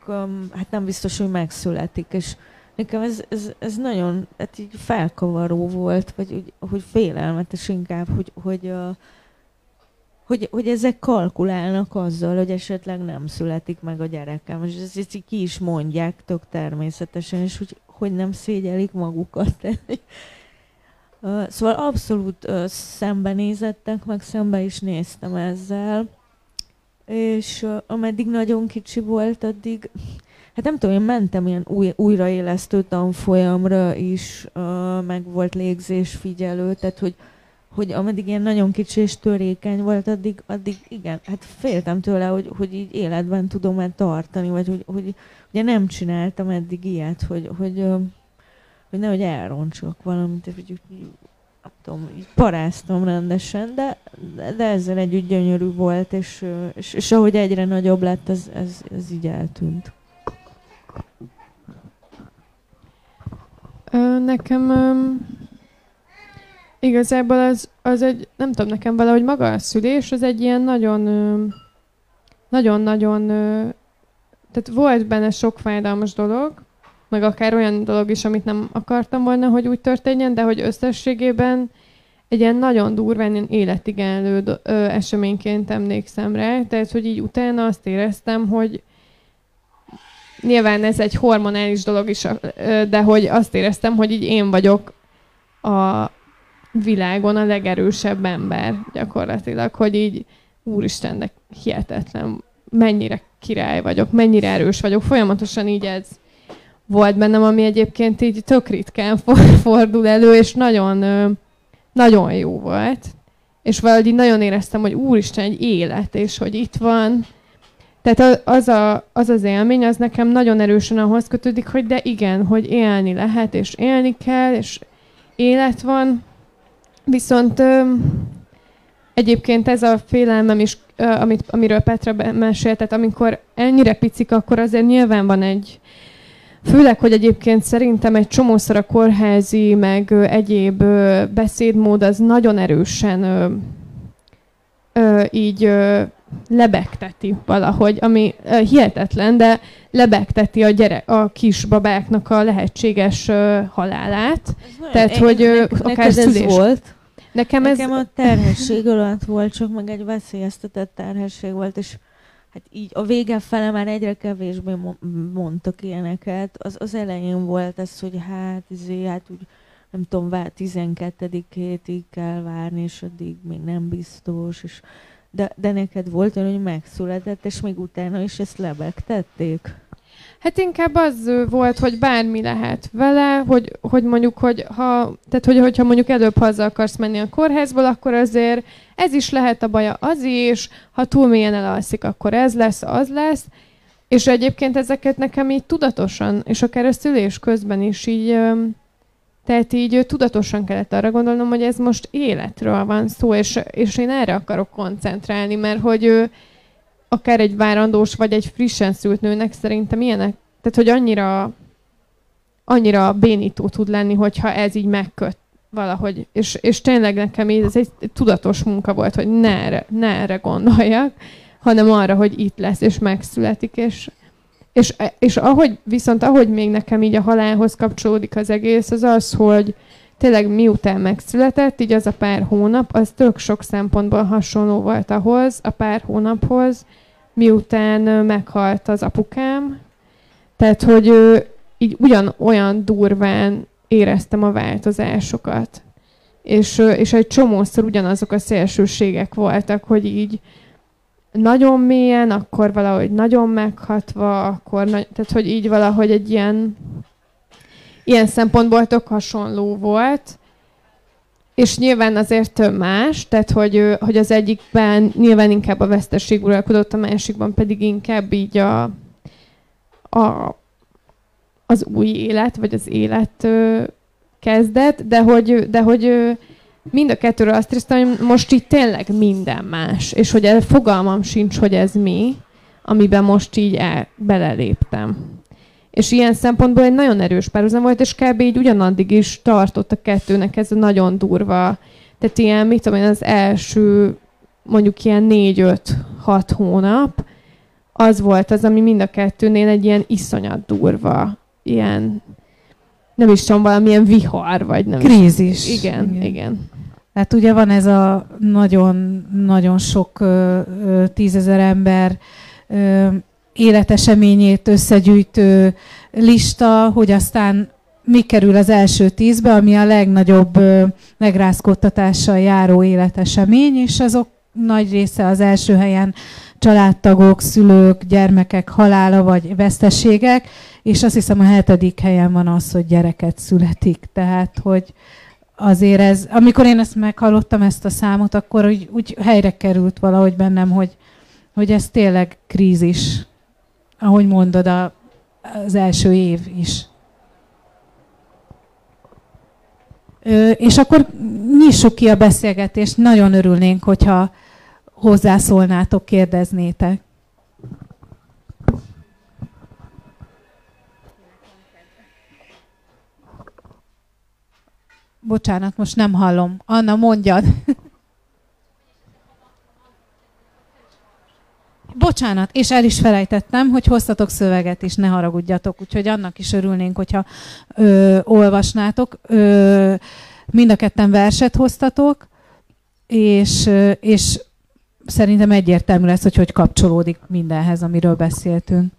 hát nem biztos, hogy megszületik, és nekem ez, ez, ez nagyon hát így felkavaró volt, vagy úgy, hogy félelmetes inkább, hogy, hogy, hogy, hogy ezek kalkulálnak azzal, hogy esetleg nem születik meg a gyerekem. És ezt, ezt ki is mondják tök természetesen, és hogy, hogy nem szégyelik magukat. <laughs> szóval abszolút szembenézettek, meg szembe is néztem ezzel. És ameddig nagyon kicsi volt, addig hát nem tudom, én mentem ilyen új, újraélesztő tanfolyamra is, uh, meg volt légzésfigyelő, tehát hogy, hogy ameddig ilyen nagyon kicsi és törékeny volt, addig, addig igen, hát féltem tőle, hogy, hogy így életben tudom-e tartani, vagy hogy, hogy ugye nem csináltam eddig ilyet, hogy, hogy, hogy nehogy elroncsak valamit, és hogy nem tudom, így paráztam rendesen, de, de ezzel együtt gyönyörű volt, és, és, és ahogy egyre nagyobb lett, ez, ez, ez így eltűnt.
Nekem igazából az, az egy, nem tudom, nekem valahogy maga a szülés, az egy ilyen nagyon, nagyon-nagyon, tehát volt benne sok fájdalmas dolog, meg akár olyan dolog is, amit nem akartam volna, hogy úgy történjen, de hogy összességében egy ilyen nagyon durván ilyen életigenlő eseményként emlékszem rá, tehát hogy így utána azt éreztem, hogy, nyilván ez egy hormonális dolog is, de hogy azt éreztem, hogy így én vagyok a világon a legerősebb ember gyakorlatilag, hogy így úristen, de hihetetlen, mennyire király vagyok, mennyire erős vagyok. Folyamatosan így ez volt bennem, ami egyébként így tök ritkán <laughs> fordul elő, és nagyon, nagyon jó volt. És valahogy így nagyon éreztem, hogy úristen, egy élet, és hogy itt van. Tehát az, a, az az élmény, az nekem nagyon erősen ahhoz kötődik, hogy de igen, hogy élni lehet, és élni kell, és élet van. Viszont Egyébként ez a félelmem is, amit, amiről Petra mesélt, amikor ennyire picik, akkor azért nyilván van egy, Főleg, hogy egyébként szerintem egy csomószor a kórházi, meg egyéb beszédmód az nagyon erősen ö, ö, így ö, lebegteti valahogy, ami ö, hihetetlen, de lebegteti a, gyere, a kisbabáknak a lehetséges ö, halálát. Ez Tehát, hogy ö, akár szülés.
Volt? Nekem, Nekem ez... a terhesség alatt volt, csak meg egy veszélyeztetett terhesség volt, és hát így a vége fele már egyre kevésbé mondtak ilyeneket. Az, az elején volt ez, hogy hát, izé, hát úgy, nem tudom, vár, 12 hétig kell várni, és addig még nem biztos, és de, de neked volt olyan, hogy megszületett, és még utána is ezt lebegtették?
Hát inkább az volt, hogy bármi lehet vele, hogy, hogy mondjuk, hogy ha, tehát hogy, hogyha mondjuk előbb haza akarsz menni a kórházból, akkor azért ez is lehet a baja, az is, ha túl mélyen elalszik, akkor ez lesz, az lesz. És egyébként ezeket nekem így tudatosan, és akár a szülés közben is így, tehát így tudatosan kellett arra gondolnom, hogy ez most életről van szó, és, és én erre akarok koncentrálni, mert hogy akár egy várandós, vagy egy frissen szült nőnek szerintem ilyenek, tehát hogy annyira, annyira bénító tud lenni, hogyha ez így megköt valahogy, és, és tényleg nekem így ez egy tudatos munka volt, hogy ne erre, ne erre gondoljak, hanem arra, hogy itt lesz, és megszületik, és, és, és ahogy, viszont ahogy még nekem így a halálhoz kapcsolódik az egész, az az, hogy tényleg miután megszületett, így az a pár hónap, az tök sok szempontból hasonló volt ahhoz, a pár hónaphoz, miután meghalt az apukám. Tehát, hogy így ugyanolyan durván éreztem a változásokat. És, és egy csomószor ugyanazok a szélsőségek voltak, hogy így nagyon mélyen, akkor valahogy nagyon meghatva, akkor, na- tehát hogy így valahogy egy ilyen, ilyen szempontból tök hasonló volt, és nyilván azért más, tehát hogy, hogy az egyikben nyilván inkább a veszteség uralkodott, a másikban pedig inkább így a, a, az új élet, vagy az élet kezdet, de hogy, de hogy mind a kettőről azt hiszem, hogy most itt tényleg minden más, és hogy fogalmam sincs, hogy ez mi, amiben most így el, beleléptem. És ilyen szempontból egy nagyon erős párhuzam volt, és kb. így ugyanaddig is tartott a kettőnek ez a nagyon durva, tehát ilyen, mit tudom én, az első mondjuk ilyen négy-öt-hat hónap, az volt az, ami mind a kettőnél egy ilyen iszonyat durva, ilyen, nem is tudom, valamilyen vihar, vagy nem
Krízis.
Is. Igen, igen. igen.
Hát ugye van ez a nagyon, nagyon sok ö, ö, tízezer ember ö, életeseményét összegyűjtő lista, hogy aztán mi kerül az első tízbe, ami a legnagyobb megrázkódtatással járó életesemény, és azok nagy része az első helyen családtagok, szülők, gyermekek halála vagy veszteségek, és azt hiszem a hetedik helyen van az, hogy gyereket születik. Tehát, hogy azért ez, amikor én ezt meghallottam, ezt a számot, akkor úgy, úgy helyre került valahogy bennem, hogy, hogy ez tényleg krízis ahogy mondod, a, az első év is. Ö, és akkor nyissuk ki a beszélgetést. Nagyon örülnénk, hogyha hozzászólnátok, kérdeznétek. Bocsánat, most nem hallom. Anna, mondjad. Bocsánat, és el is felejtettem, hogy hoztatok szöveget is, ne haragudjatok, úgyhogy annak is örülnénk, hogyha ö, olvasnátok. Ö, mind a ketten verset hoztatok, és, és szerintem egyértelmű lesz, hogy hogy kapcsolódik mindenhez, amiről beszéltünk.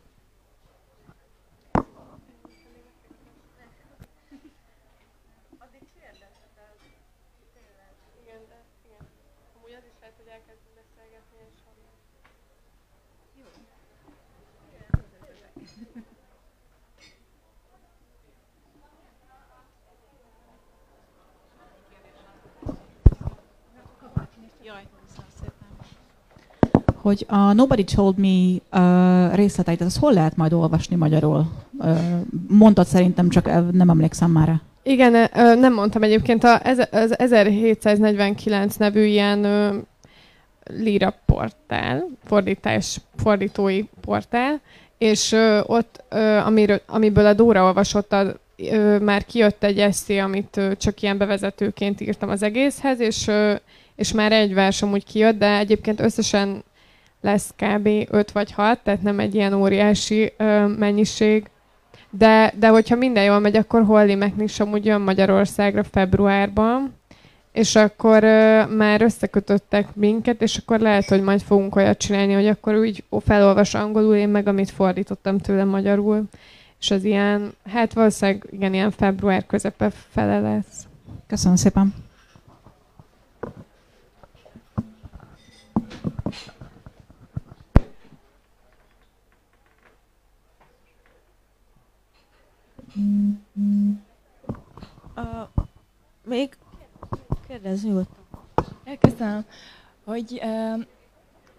Hogy a Nobody Told Me uh, részleteit, az hol lehet majd olvasni magyarul? Uh, mondtad szerintem, csak nem emlékszem már.
Igen, nem mondtam egyébként, az 1749 nevű ilyen Lira portál, fordítás, fordítói portál, és ott, amiről, amiből a Dóra olvasott, a, már kijött egy eszé, amit csak ilyen bevezetőként írtam az egészhez, és, és már egy vers amúgy kijött, de egyébként összesen lesz kb. 5 vagy 6, tehát nem egy ilyen óriási ö, mennyiség. De, de hogyha minden jól megy, akkor Holly is amúgy jön Magyarországra februárban, és akkor ö, már összekötöttek minket, és akkor lehet, hogy majd fogunk olyat csinálni, hogy akkor úgy felolvas angolul, én meg amit fordítottam tőle magyarul. És az ilyen, hát valószínűleg igen, ilyen február közepe fele lesz.
Köszönöm szépen.
Uh, még kérdezni nyugodtan.
Köszönöm, hogy uh,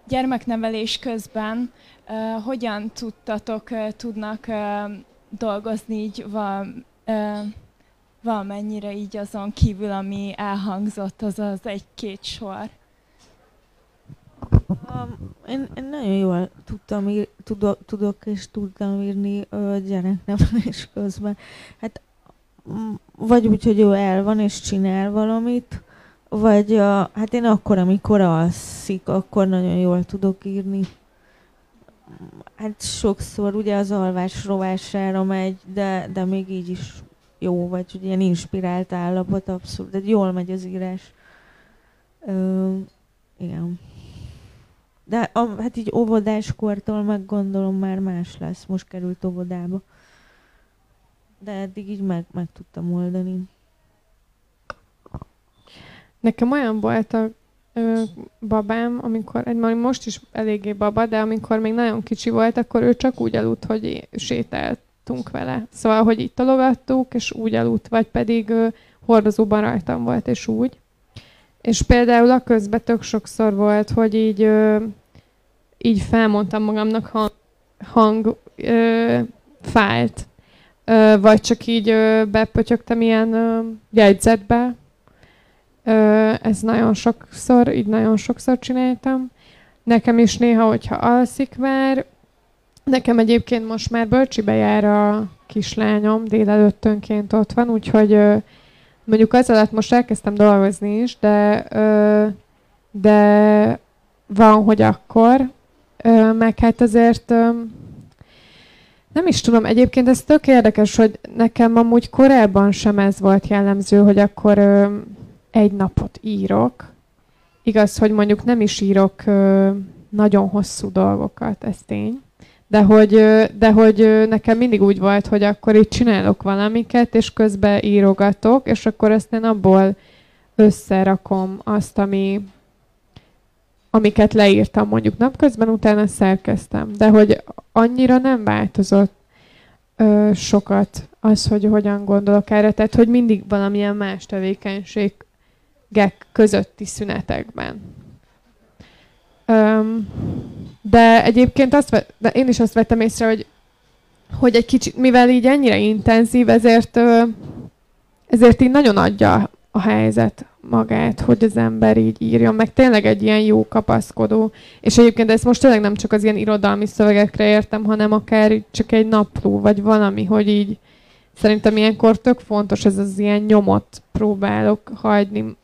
gyermeknevelés közben uh, hogyan tudtatok, uh, tudnak uh, dolgozni így val, uh, valamennyire így azon kívül, ami elhangzott, az az egy-két sor.
Um, én, én nagyon jól tudtam ír, tudok, tudok és tudtam írni uh, gyereknevelés <laughs> közben. Hát vagy úgy, hogy ő el van és csinál valamit, vagy uh, hát én akkor, amikor alszik, akkor nagyon jól tudok írni. Hát sokszor ugye az alvás rovására megy, de, de még így is jó, vagy hogy ilyen inspirált állapot abszolút, de jól megy az írás. Uh, igen. De a, hát így óvodáskortól meg gondolom már más lesz. Most került óvodába. De eddig így meg, meg tudtam oldani.
Nekem olyan volt a ö, babám, amikor, egy most is eléggé baba, de amikor még nagyon kicsi volt, akkor ő csak úgy aludt, hogy sétáltunk vele. Szóval, hogy itt tologattuk, és úgy aludt, vagy pedig ö, hordozóban rajtam volt, és úgy. És például a közben tök sokszor volt, hogy így, ö, így felmondtam magamnak hang, hang ö, fájlt. Ö, vagy csak így ö, bepötyögtem ilyen ö, jegyzetbe. Ö, ez nagyon sokszor, így nagyon sokszor csináltam. Nekem is néha, hogyha alszik már, nekem egyébként most már bölcsibe jár a kislányom, délelőttönként ott van, úgyhogy ö, mondjuk az alatt most elkezdtem dolgozni is, de, de van, hogy akkor, meg hát azért nem is tudom, egyébként ez tök érdekes, hogy nekem amúgy korábban sem ez volt jellemző, hogy akkor egy napot írok. Igaz, hogy mondjuk nem is írok nagyon hosszú dolgokat, ez tény. De hogy, de hogy nekem mindig úgy volt, hogy akkor itt csinálok valamiket, és közben írogatok, és akkor aztán abból összerakom azt, ami, amiket leírtam mondjuk napközben, utána szerkeztem. De hogy annyira nem változott ö, sokat az, hogy hogyan gondolok erre. Tehát, hogy mindig valamilyen más tevékenységek közötti szünetekben. Öm, de egyébként azt, de én is azt vettem észre, hogy, hogy egy kicsit, mivel így ennyire intenzív, ezért, ezért így nagyon adja a helyzet magát, hogy az ember így írjon, meg tényleg egy ilyen jó kapaszkodó. És egyébként ezt most tényleg nem csak az ilyen irodalmi szövegekre értem, hanem akár csak egy napló, vagy valami, hogy így szerintem ilyenkor tök fontos ez az ilyen nyomot próbálok hagyni,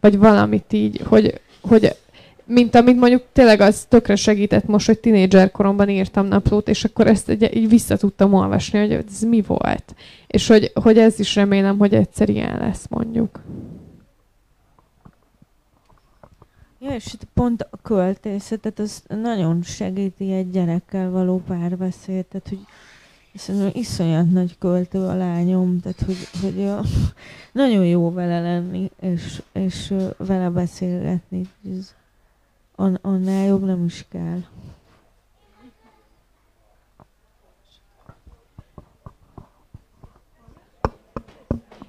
vagy valamit így, hogy, hogy mint amit mondjuk tényleg az tökre segített most, hogy tinédzser koromban írtam naplót, és akkor ezt egy, így vissza tudtam olvasni, hogy ez mi volt. És hogy, hogy ez is remélem, hogy egyszer ilyen lesz mondjuk.
Ja, és itt pont a költészetet az nagyon segíti egy gyerekkel való párbeszéd, tehát hogy Szerintem iszonyat nagy költő a lányom, tehát hogy, hogy nagyon jó vele lenni, és, és vele beszélgetni. Ez An- annál jobb nem is kell.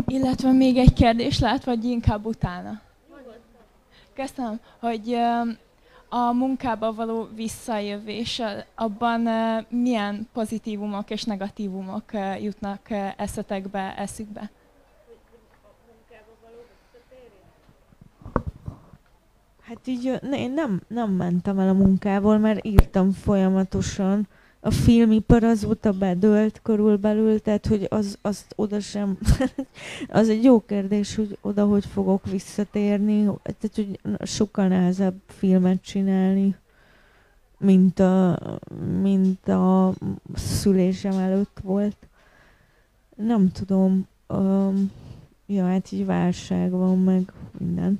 Illetve még egy kérdés lehet, vagy inkább utána? Köszönöm, hogy a munkába való visszajövés, abban milyen pozitívumok és negatívumok jutnak eszetekbe, eszükbe?
Hát így ne, én nem, nem mentem el a munkából, mert írtam folyamatosan. A filmipar azóta bedőlt körülbelül, tehát hogy az, azt oda sem... <laughs> az egy jó kérdés, hogy oda hogy fogok visszatérni. Tehát, hogy sokkal nehezebb filmet csinálni, mint a, mint a szülésem előtt volt. Nem tudom. Um, ja, hát így válság van, meg minden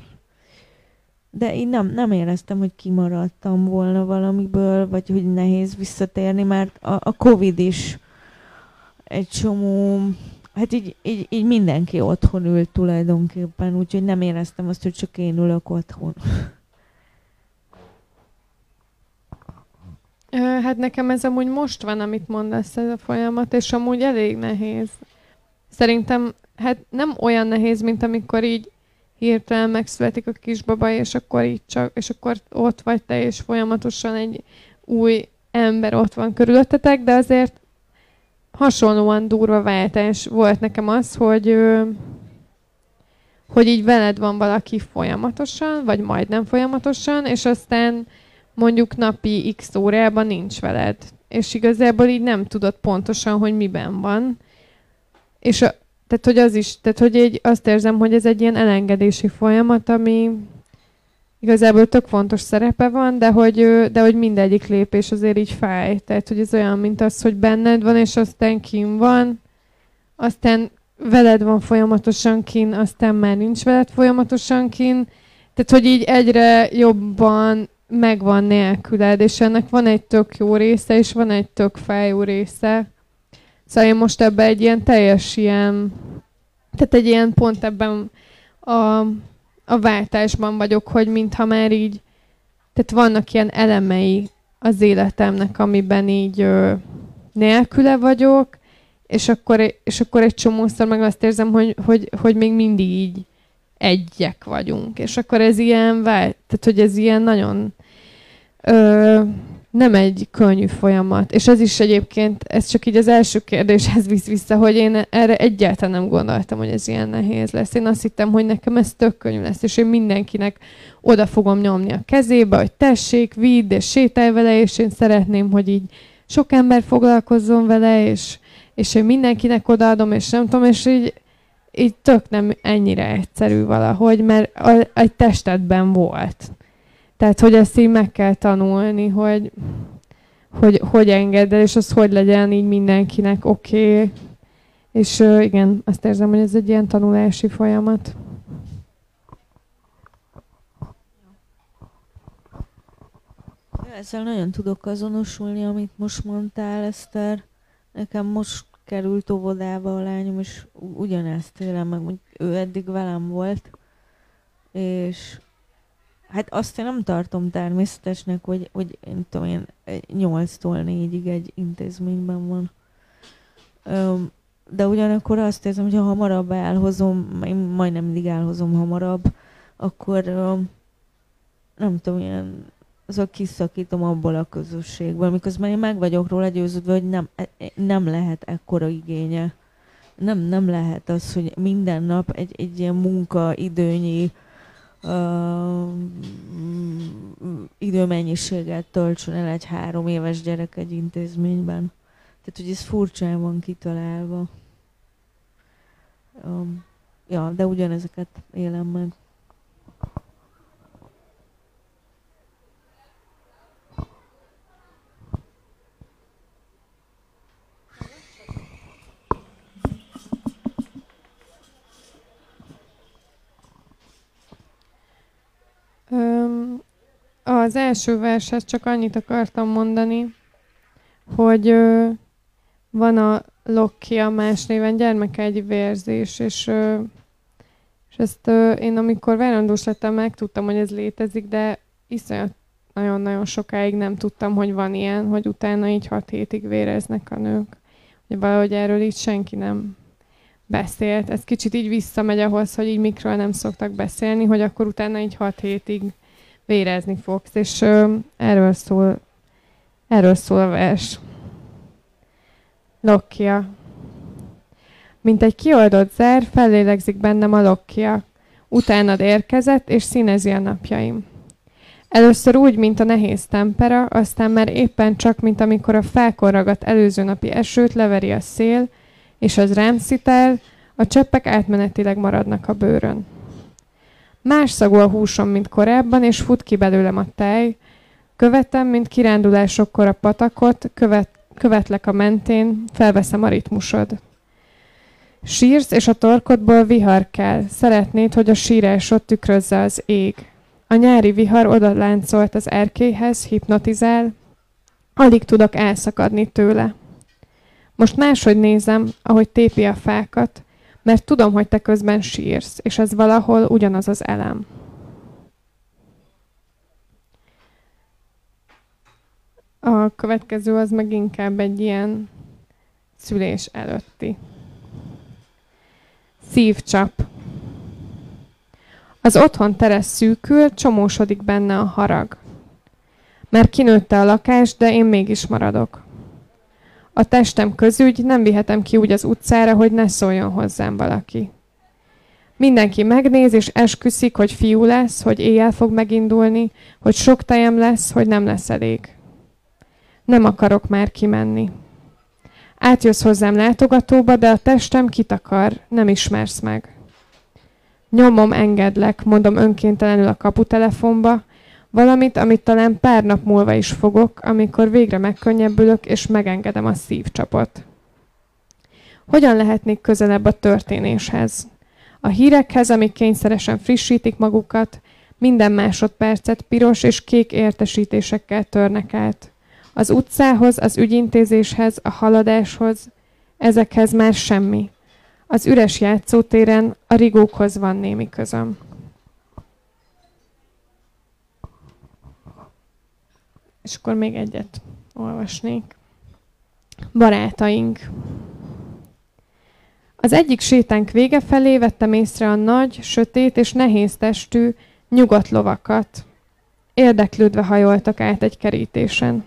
de én nem, nem éreztem, hogy kimaradtam volna valamiből, vagy hogy nehéz visszatérni, mert a, a Covid is egy csomó, hát így, így, így mindenki otthon ült tulajdonképpen, úgyhogy nem éreztem azt, hogy csak én ülök otthon.
Hát nekem ez amúgy most van, amit mondasz ez a folyamat, és amúgy elég nehéz. Szerintem hát nem olyan nehéz, mint amikor így hirtelen megszületik a kisbaba, és akkor így csak, és akkor ott vagy te, és folyamatosan egy új ember ott van körülöttetek, de azért hasonlóan durva váltás volt nekem az, hogy hogy így veled van valaki folyamatosan, vagy majdnem folyamatosan, és aztán mondjuk napi x órában nincs veled. És igazából így nem tudod pontosan, hogy miben van. És a, tehát, hogy az is, tehát, hogy egy, azt érzem, hogy ez egy ilyen elengedési folyamat, ami igazából tök fontos szerepe van, de hogy, de hogy mindegyik lépés azért így fáj. Tehát, hogy ez olyan, mint az, hogy benned van, és aztán kim van, aztán veled van folyamatosan kin, aztán már nincs veled folyamatosan kin. Tehát, hogy így egyre jobban megvan nélküled, és ennek van egy tök jó része, és van egy tök fájó része. Szóval én most ebben egy ilyen teljes ilyen, tehát egy ilyen pont ebben a, a váltásban vagyok, hogy mintha már így, tehát vannak ilyen elemei az életemnek, amiben így ö, nélküle vagyok, és akkor, és akkor egy csomószor meg azt érzem, hogy, hogy, hogy még mindig így egyek vagyunk. És akkor ez ilyen, tehát hogy ez ilyen nagyon ö, nem egy könnyű folyamat. És ez is egyébként, ez csak így az első kérdéshez visz vissza, hogy én erre egyáltalán nem gondoltam, hogy ez ilyen nehéz lesz. Én azt hittem, hogy nekem ez tök könnyű lesz, és én mindenkinek oda fogom nyomni a kezébe, hogy tessék, vidd, és sétálj vele, és én szeretném, hogy így sok ember foglalkozzon vele, és, és én mindenkinek odaadom, és nem tudom, és így, így tök nem ennyire egyszerű valahogy, mert a, egy testetben volt. Tehát, hogy ezt így meg kell tanulni, hogy hogy, hogy engedd el, és az hogy legyen így mindenkinek oké. Okay. És igen, azt érzem, hogy ez egy ilyen tanulási folyamat.
Ezzel nagyon tudok azonosulni, amit most mondtál, Eszter. Nekem most került óvodába a lányom, és ugyanezt élem meg, hogy ő eddig velem volt, és Hát azt én nem tartom természetesnek, hogy, hogy én tudom én 8-tól 4-ig egy intézményben van. Öm, de ugyanakkor azt érzem, hogy ha hamarabb elhozom, én majdnem mindig elhozom hamarabb, akkor öm, nem tudom, ilyen azok kiszakítom abból a közösségből, miközben én meg vagyok róla győződve, hogy nem, e, e, nem lehet ekkora igénye. Nem, nem lehet az, hogy minden nap egy, egy ilyen munkaidőnyi uh, időmennyiséget töltsön el egy három éves gyerek egy intézményben. Tehát, hogy ez furcsán van kitalálva. Um, ja, de ugyanezeket élem meg.
Az első vershez csak annyit akartam mondani, hogy van a Lokkia más néven gyermeke egy vérzés, és, és ezt én amikor várandós lettem, megtudtam, hogy ez létezik, de iszonyat nagyon-nagyon sokáig nem tudtam, hogy van ilyen, hogy utána így hat hétig véreznek a nők. Hogy valahogy erről így senki nem beszélt. Ez kicsit így visszamegy ahhoz, hogy így mikről nem szoktak beszélni, hogy akkor utána így hat hétig vérezni fogsz. És ö, erről szól, erről szól a vers. Lokkia. Mint egy kioldott zár, fellélegzik bennem a lokkia. Utánad érkezett, és színezi a napjaim. Először úgy, mint a nehéz tempera, aztán már éppen csak, mint amikor a felkorragat előző napi esőt leveri a szél, és az rám a cseppek átmenetileg maradnak a bőrön. Más szagú a húsom, mint korábban, és fut ki belőlem a tej. Követem, mint kirándulásokkor a patakot, követ, követlek a mentén, felveszem a ritmusod. Sírsz, és a torkodból vihar kell. Szeretnéd, hogy a sírásod tükrözze az ég. A nyári vihar oda láncolt az erkélyhez, hipnotizál. Alig tudok elszakadni tőle. Most máshogy nézem, ahogy tépi a fákat, mert tudom, hogy te közben sírsz, és ez valahol ugyanaz az elem. A következő az meg inkább egy ilyen szülés előtti. Szívcsap. Az otthon teres szűkül, csomósodik benne a harag. Mert kinőtte a lakás, de én mégis maradok. A testem közügy, nem vihetem ki úgy az utcára, hogy ne szóljon hozzám valaki. Mindenki megnéz, és esküszik, hogy fiú lesz, hogy éjjel fog megindulni, hogy sok tejem lesz, hogy nem lesz elég. Nem akarok már kimenni. Átjössz hozzám látogatóba, de a testem kitakar, nem ismersz meg. Nyomom, engedlek, mondom önkéntelenül a kaputelefonba, Valamit, amit talán pár nap múlva is fogok, amikor végre megkönnyebbülök és megengedem a szívcsapot. Hogyan lehetnék közelebb a történéshez? A hírekhez, amik kényszeresen frissítik magukat, minden másodpercet piros és kék értesítésekkel törnek át. Az utcához, az ügyintézéshez, a haladáshoz, ezekhez már semmi. Az üres játszótéren a rigókhoz van némi közöm. És akkor még egyet olvasnék. Barátaink. Az egyik sétánk vége felé vettem észre a nagy, sötét és nehéz testű, nyugodt lovakat. Érdeklődve hajoltak át egy kerítésen.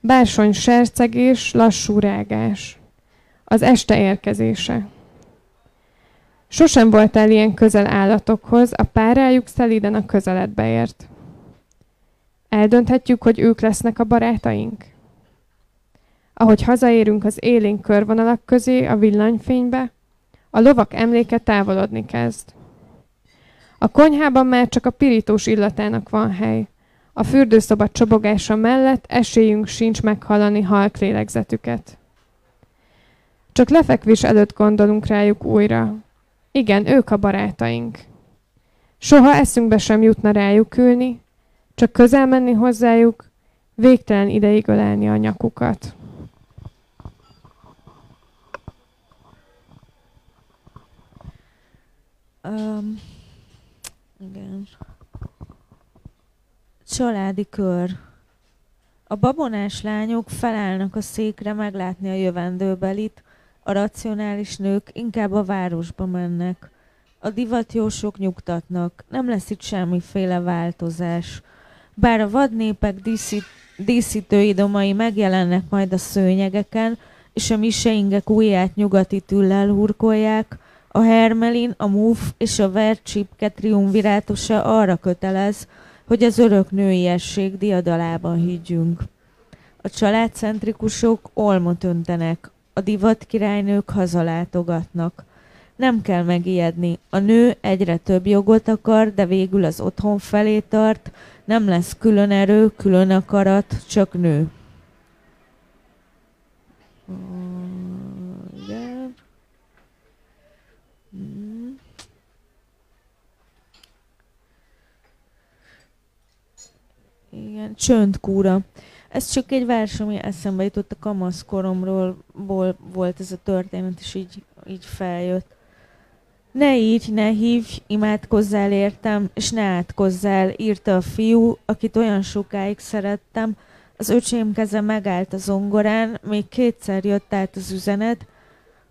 Bársony sercegés, lassú rágás. Az este érkezése. Sosem voltál ilyen közel állatokhoz, a párájuk szeliden a közeledbe ért. Eldönthetjük, hogy ők lesznek a barátaink? Ahogy hazaérünk az élénk körvonalak közé a villanyfénybe, a lovak emléke távolodni kezd. A konyhában már csak a pirítós illatának van hely. A fürdőszoba csobogása mellett esélyünk sincs meghallani halk lélegzetüket. Csak lefekvés előtt gondolunk rájuk újra. Igen, ők a barátaink. Soha eszünkbe sem jutna rájuk ülni, csak közel menni hozzájuk, végtelen ideig ölelni a nyakukat.
Um, igen. Családi kör. A babonás lányok felállnak a székre meglátni a jövendőbelit, a racionális nők inkább a városba mennek. A divatjósok nyugtatnak, nem lesz itt semmiféle változás. Bár a vadnépek díszít, díszítőidomai megjelennek majd a szőnyegeken, és a miseingek ujját nyugati tüllel hurkolják, a Hermelin, a Muf és a Vercsipke triumvirátusa arra kötelez, hogy az örök nőiesség diadalában higgyünk. A családcentrikusok olmot öntenek, a divat királynők hazalátogatnak. Nem kell megijedni, a nő egyre több jogot akar, de végül az otthon felé tart, nem lesz külön erő, külön akarat, csak nő. Igen. Igen, csöndkúra. Ez csak egy vers, ami eszembe jutott a kamaszkoromról, volt ez a történet, és így, így feljött. Ne így, ne hívj, imádkozzál értem, és ne átkozzál, írta a fiú, akit olyan sokáig szerettem. Az öcsém keze megállt a zongorán, még kétszer jött át az üzenet,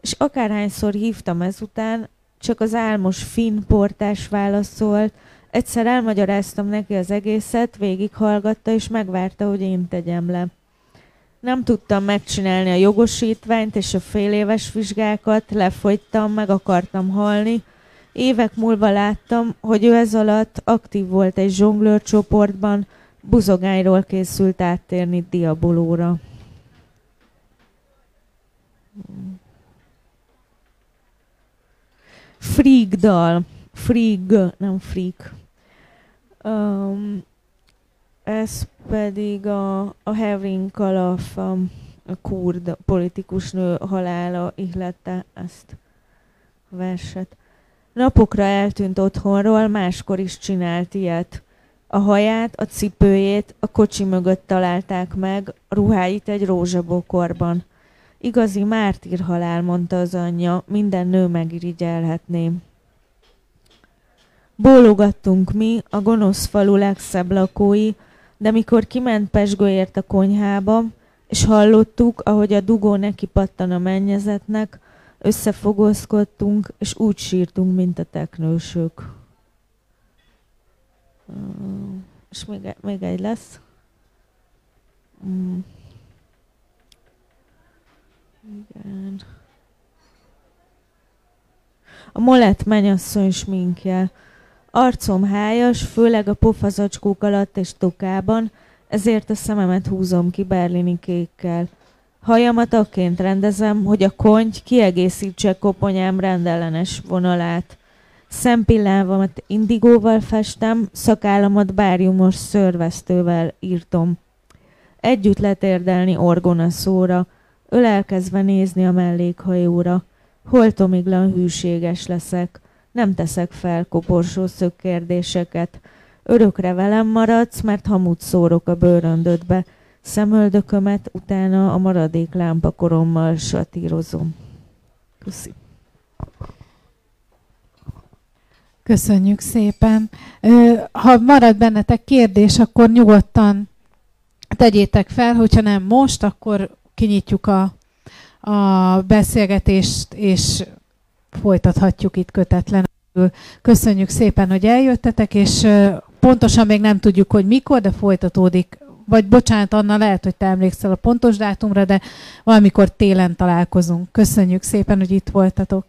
és akárhányszor hívtam ezután, csak az álmos finn portás válaszolt, egyszer elmagyaráztam neki az egészet, végighallgatta, és megvárta, hogy én tegyem le. Nem tudtam megcsinálni a jogosítványt és a fél éves vizsgákat, lefogytam, meg akartam halni. Évek múlva láttam, hogy ő ez alatt aktív volt egy zsonglőr csoportban, buzogányról készült áttérni diabolóra. Freak dal. Freak, nem freak. Um, ez pedig a, a Having Kalaf, a, a kurd politikus nő halála ihlette ezt a verset. Napokra eltűnt otthonról, máskor is csinált ilyet. A haját, a cipőjét a kocsi mögött találták meg, a ruháit egy rózsabokorban. Igazi mártír halál, mondta az anyja, minden nő megirigyelhetné. Bólogattunk mi, a gonosz falu legszebb lakói, de mikor kiment Pesgőért a konyhába, és hallottuk, ahogy a dugó neki pattan a mennyezetnek, összefogozkodtunk, és úgy sírtunk, mint a teknősök. És még, e- még egy lesz. Mm. Igen. A molett mennyasszony sminkje. Arcom hájas, főleg a pofazacskók alatt és tokában, ezért a szememet húzom ki berlini kékkel. Hajamat akként rendezem, hogy a konty kiegészítse koponyám rendellenes vonalát. Szempillávamat indigóval festem, szakállamat báriumos szörvesztővel írtom. Együtt letérdelni orgona szóra, ölelkezve nézni a mellékhajóra. Holtomiglan hűséges leszek, nem teszek fel koporsó szökkérdéseket. Örökre velem maradsz, mert hamut szórok a bőröndödbe. Szemöldökömet utána a maradék lámpakorommal satírozom. Köszi.
Köszönjük szépen. Ha marad bennetek kérdés, akkor nyugodtan tegyétek fel, hogyha nem most, akkor kinyitjuk a, a beszélgetést, és folytathatjuk itt kötetlenül. Köszönjük szépen, hogy eljöttetek, és pontosan még nem tudjuk, hogy mikor, de folytatódik. Vagy bocsánat, Anna, lehet, hogy te emlékszel a pontos dátumra, de valamikor télen találkozunk. Köszönjük szépen, hogy itt voltatok.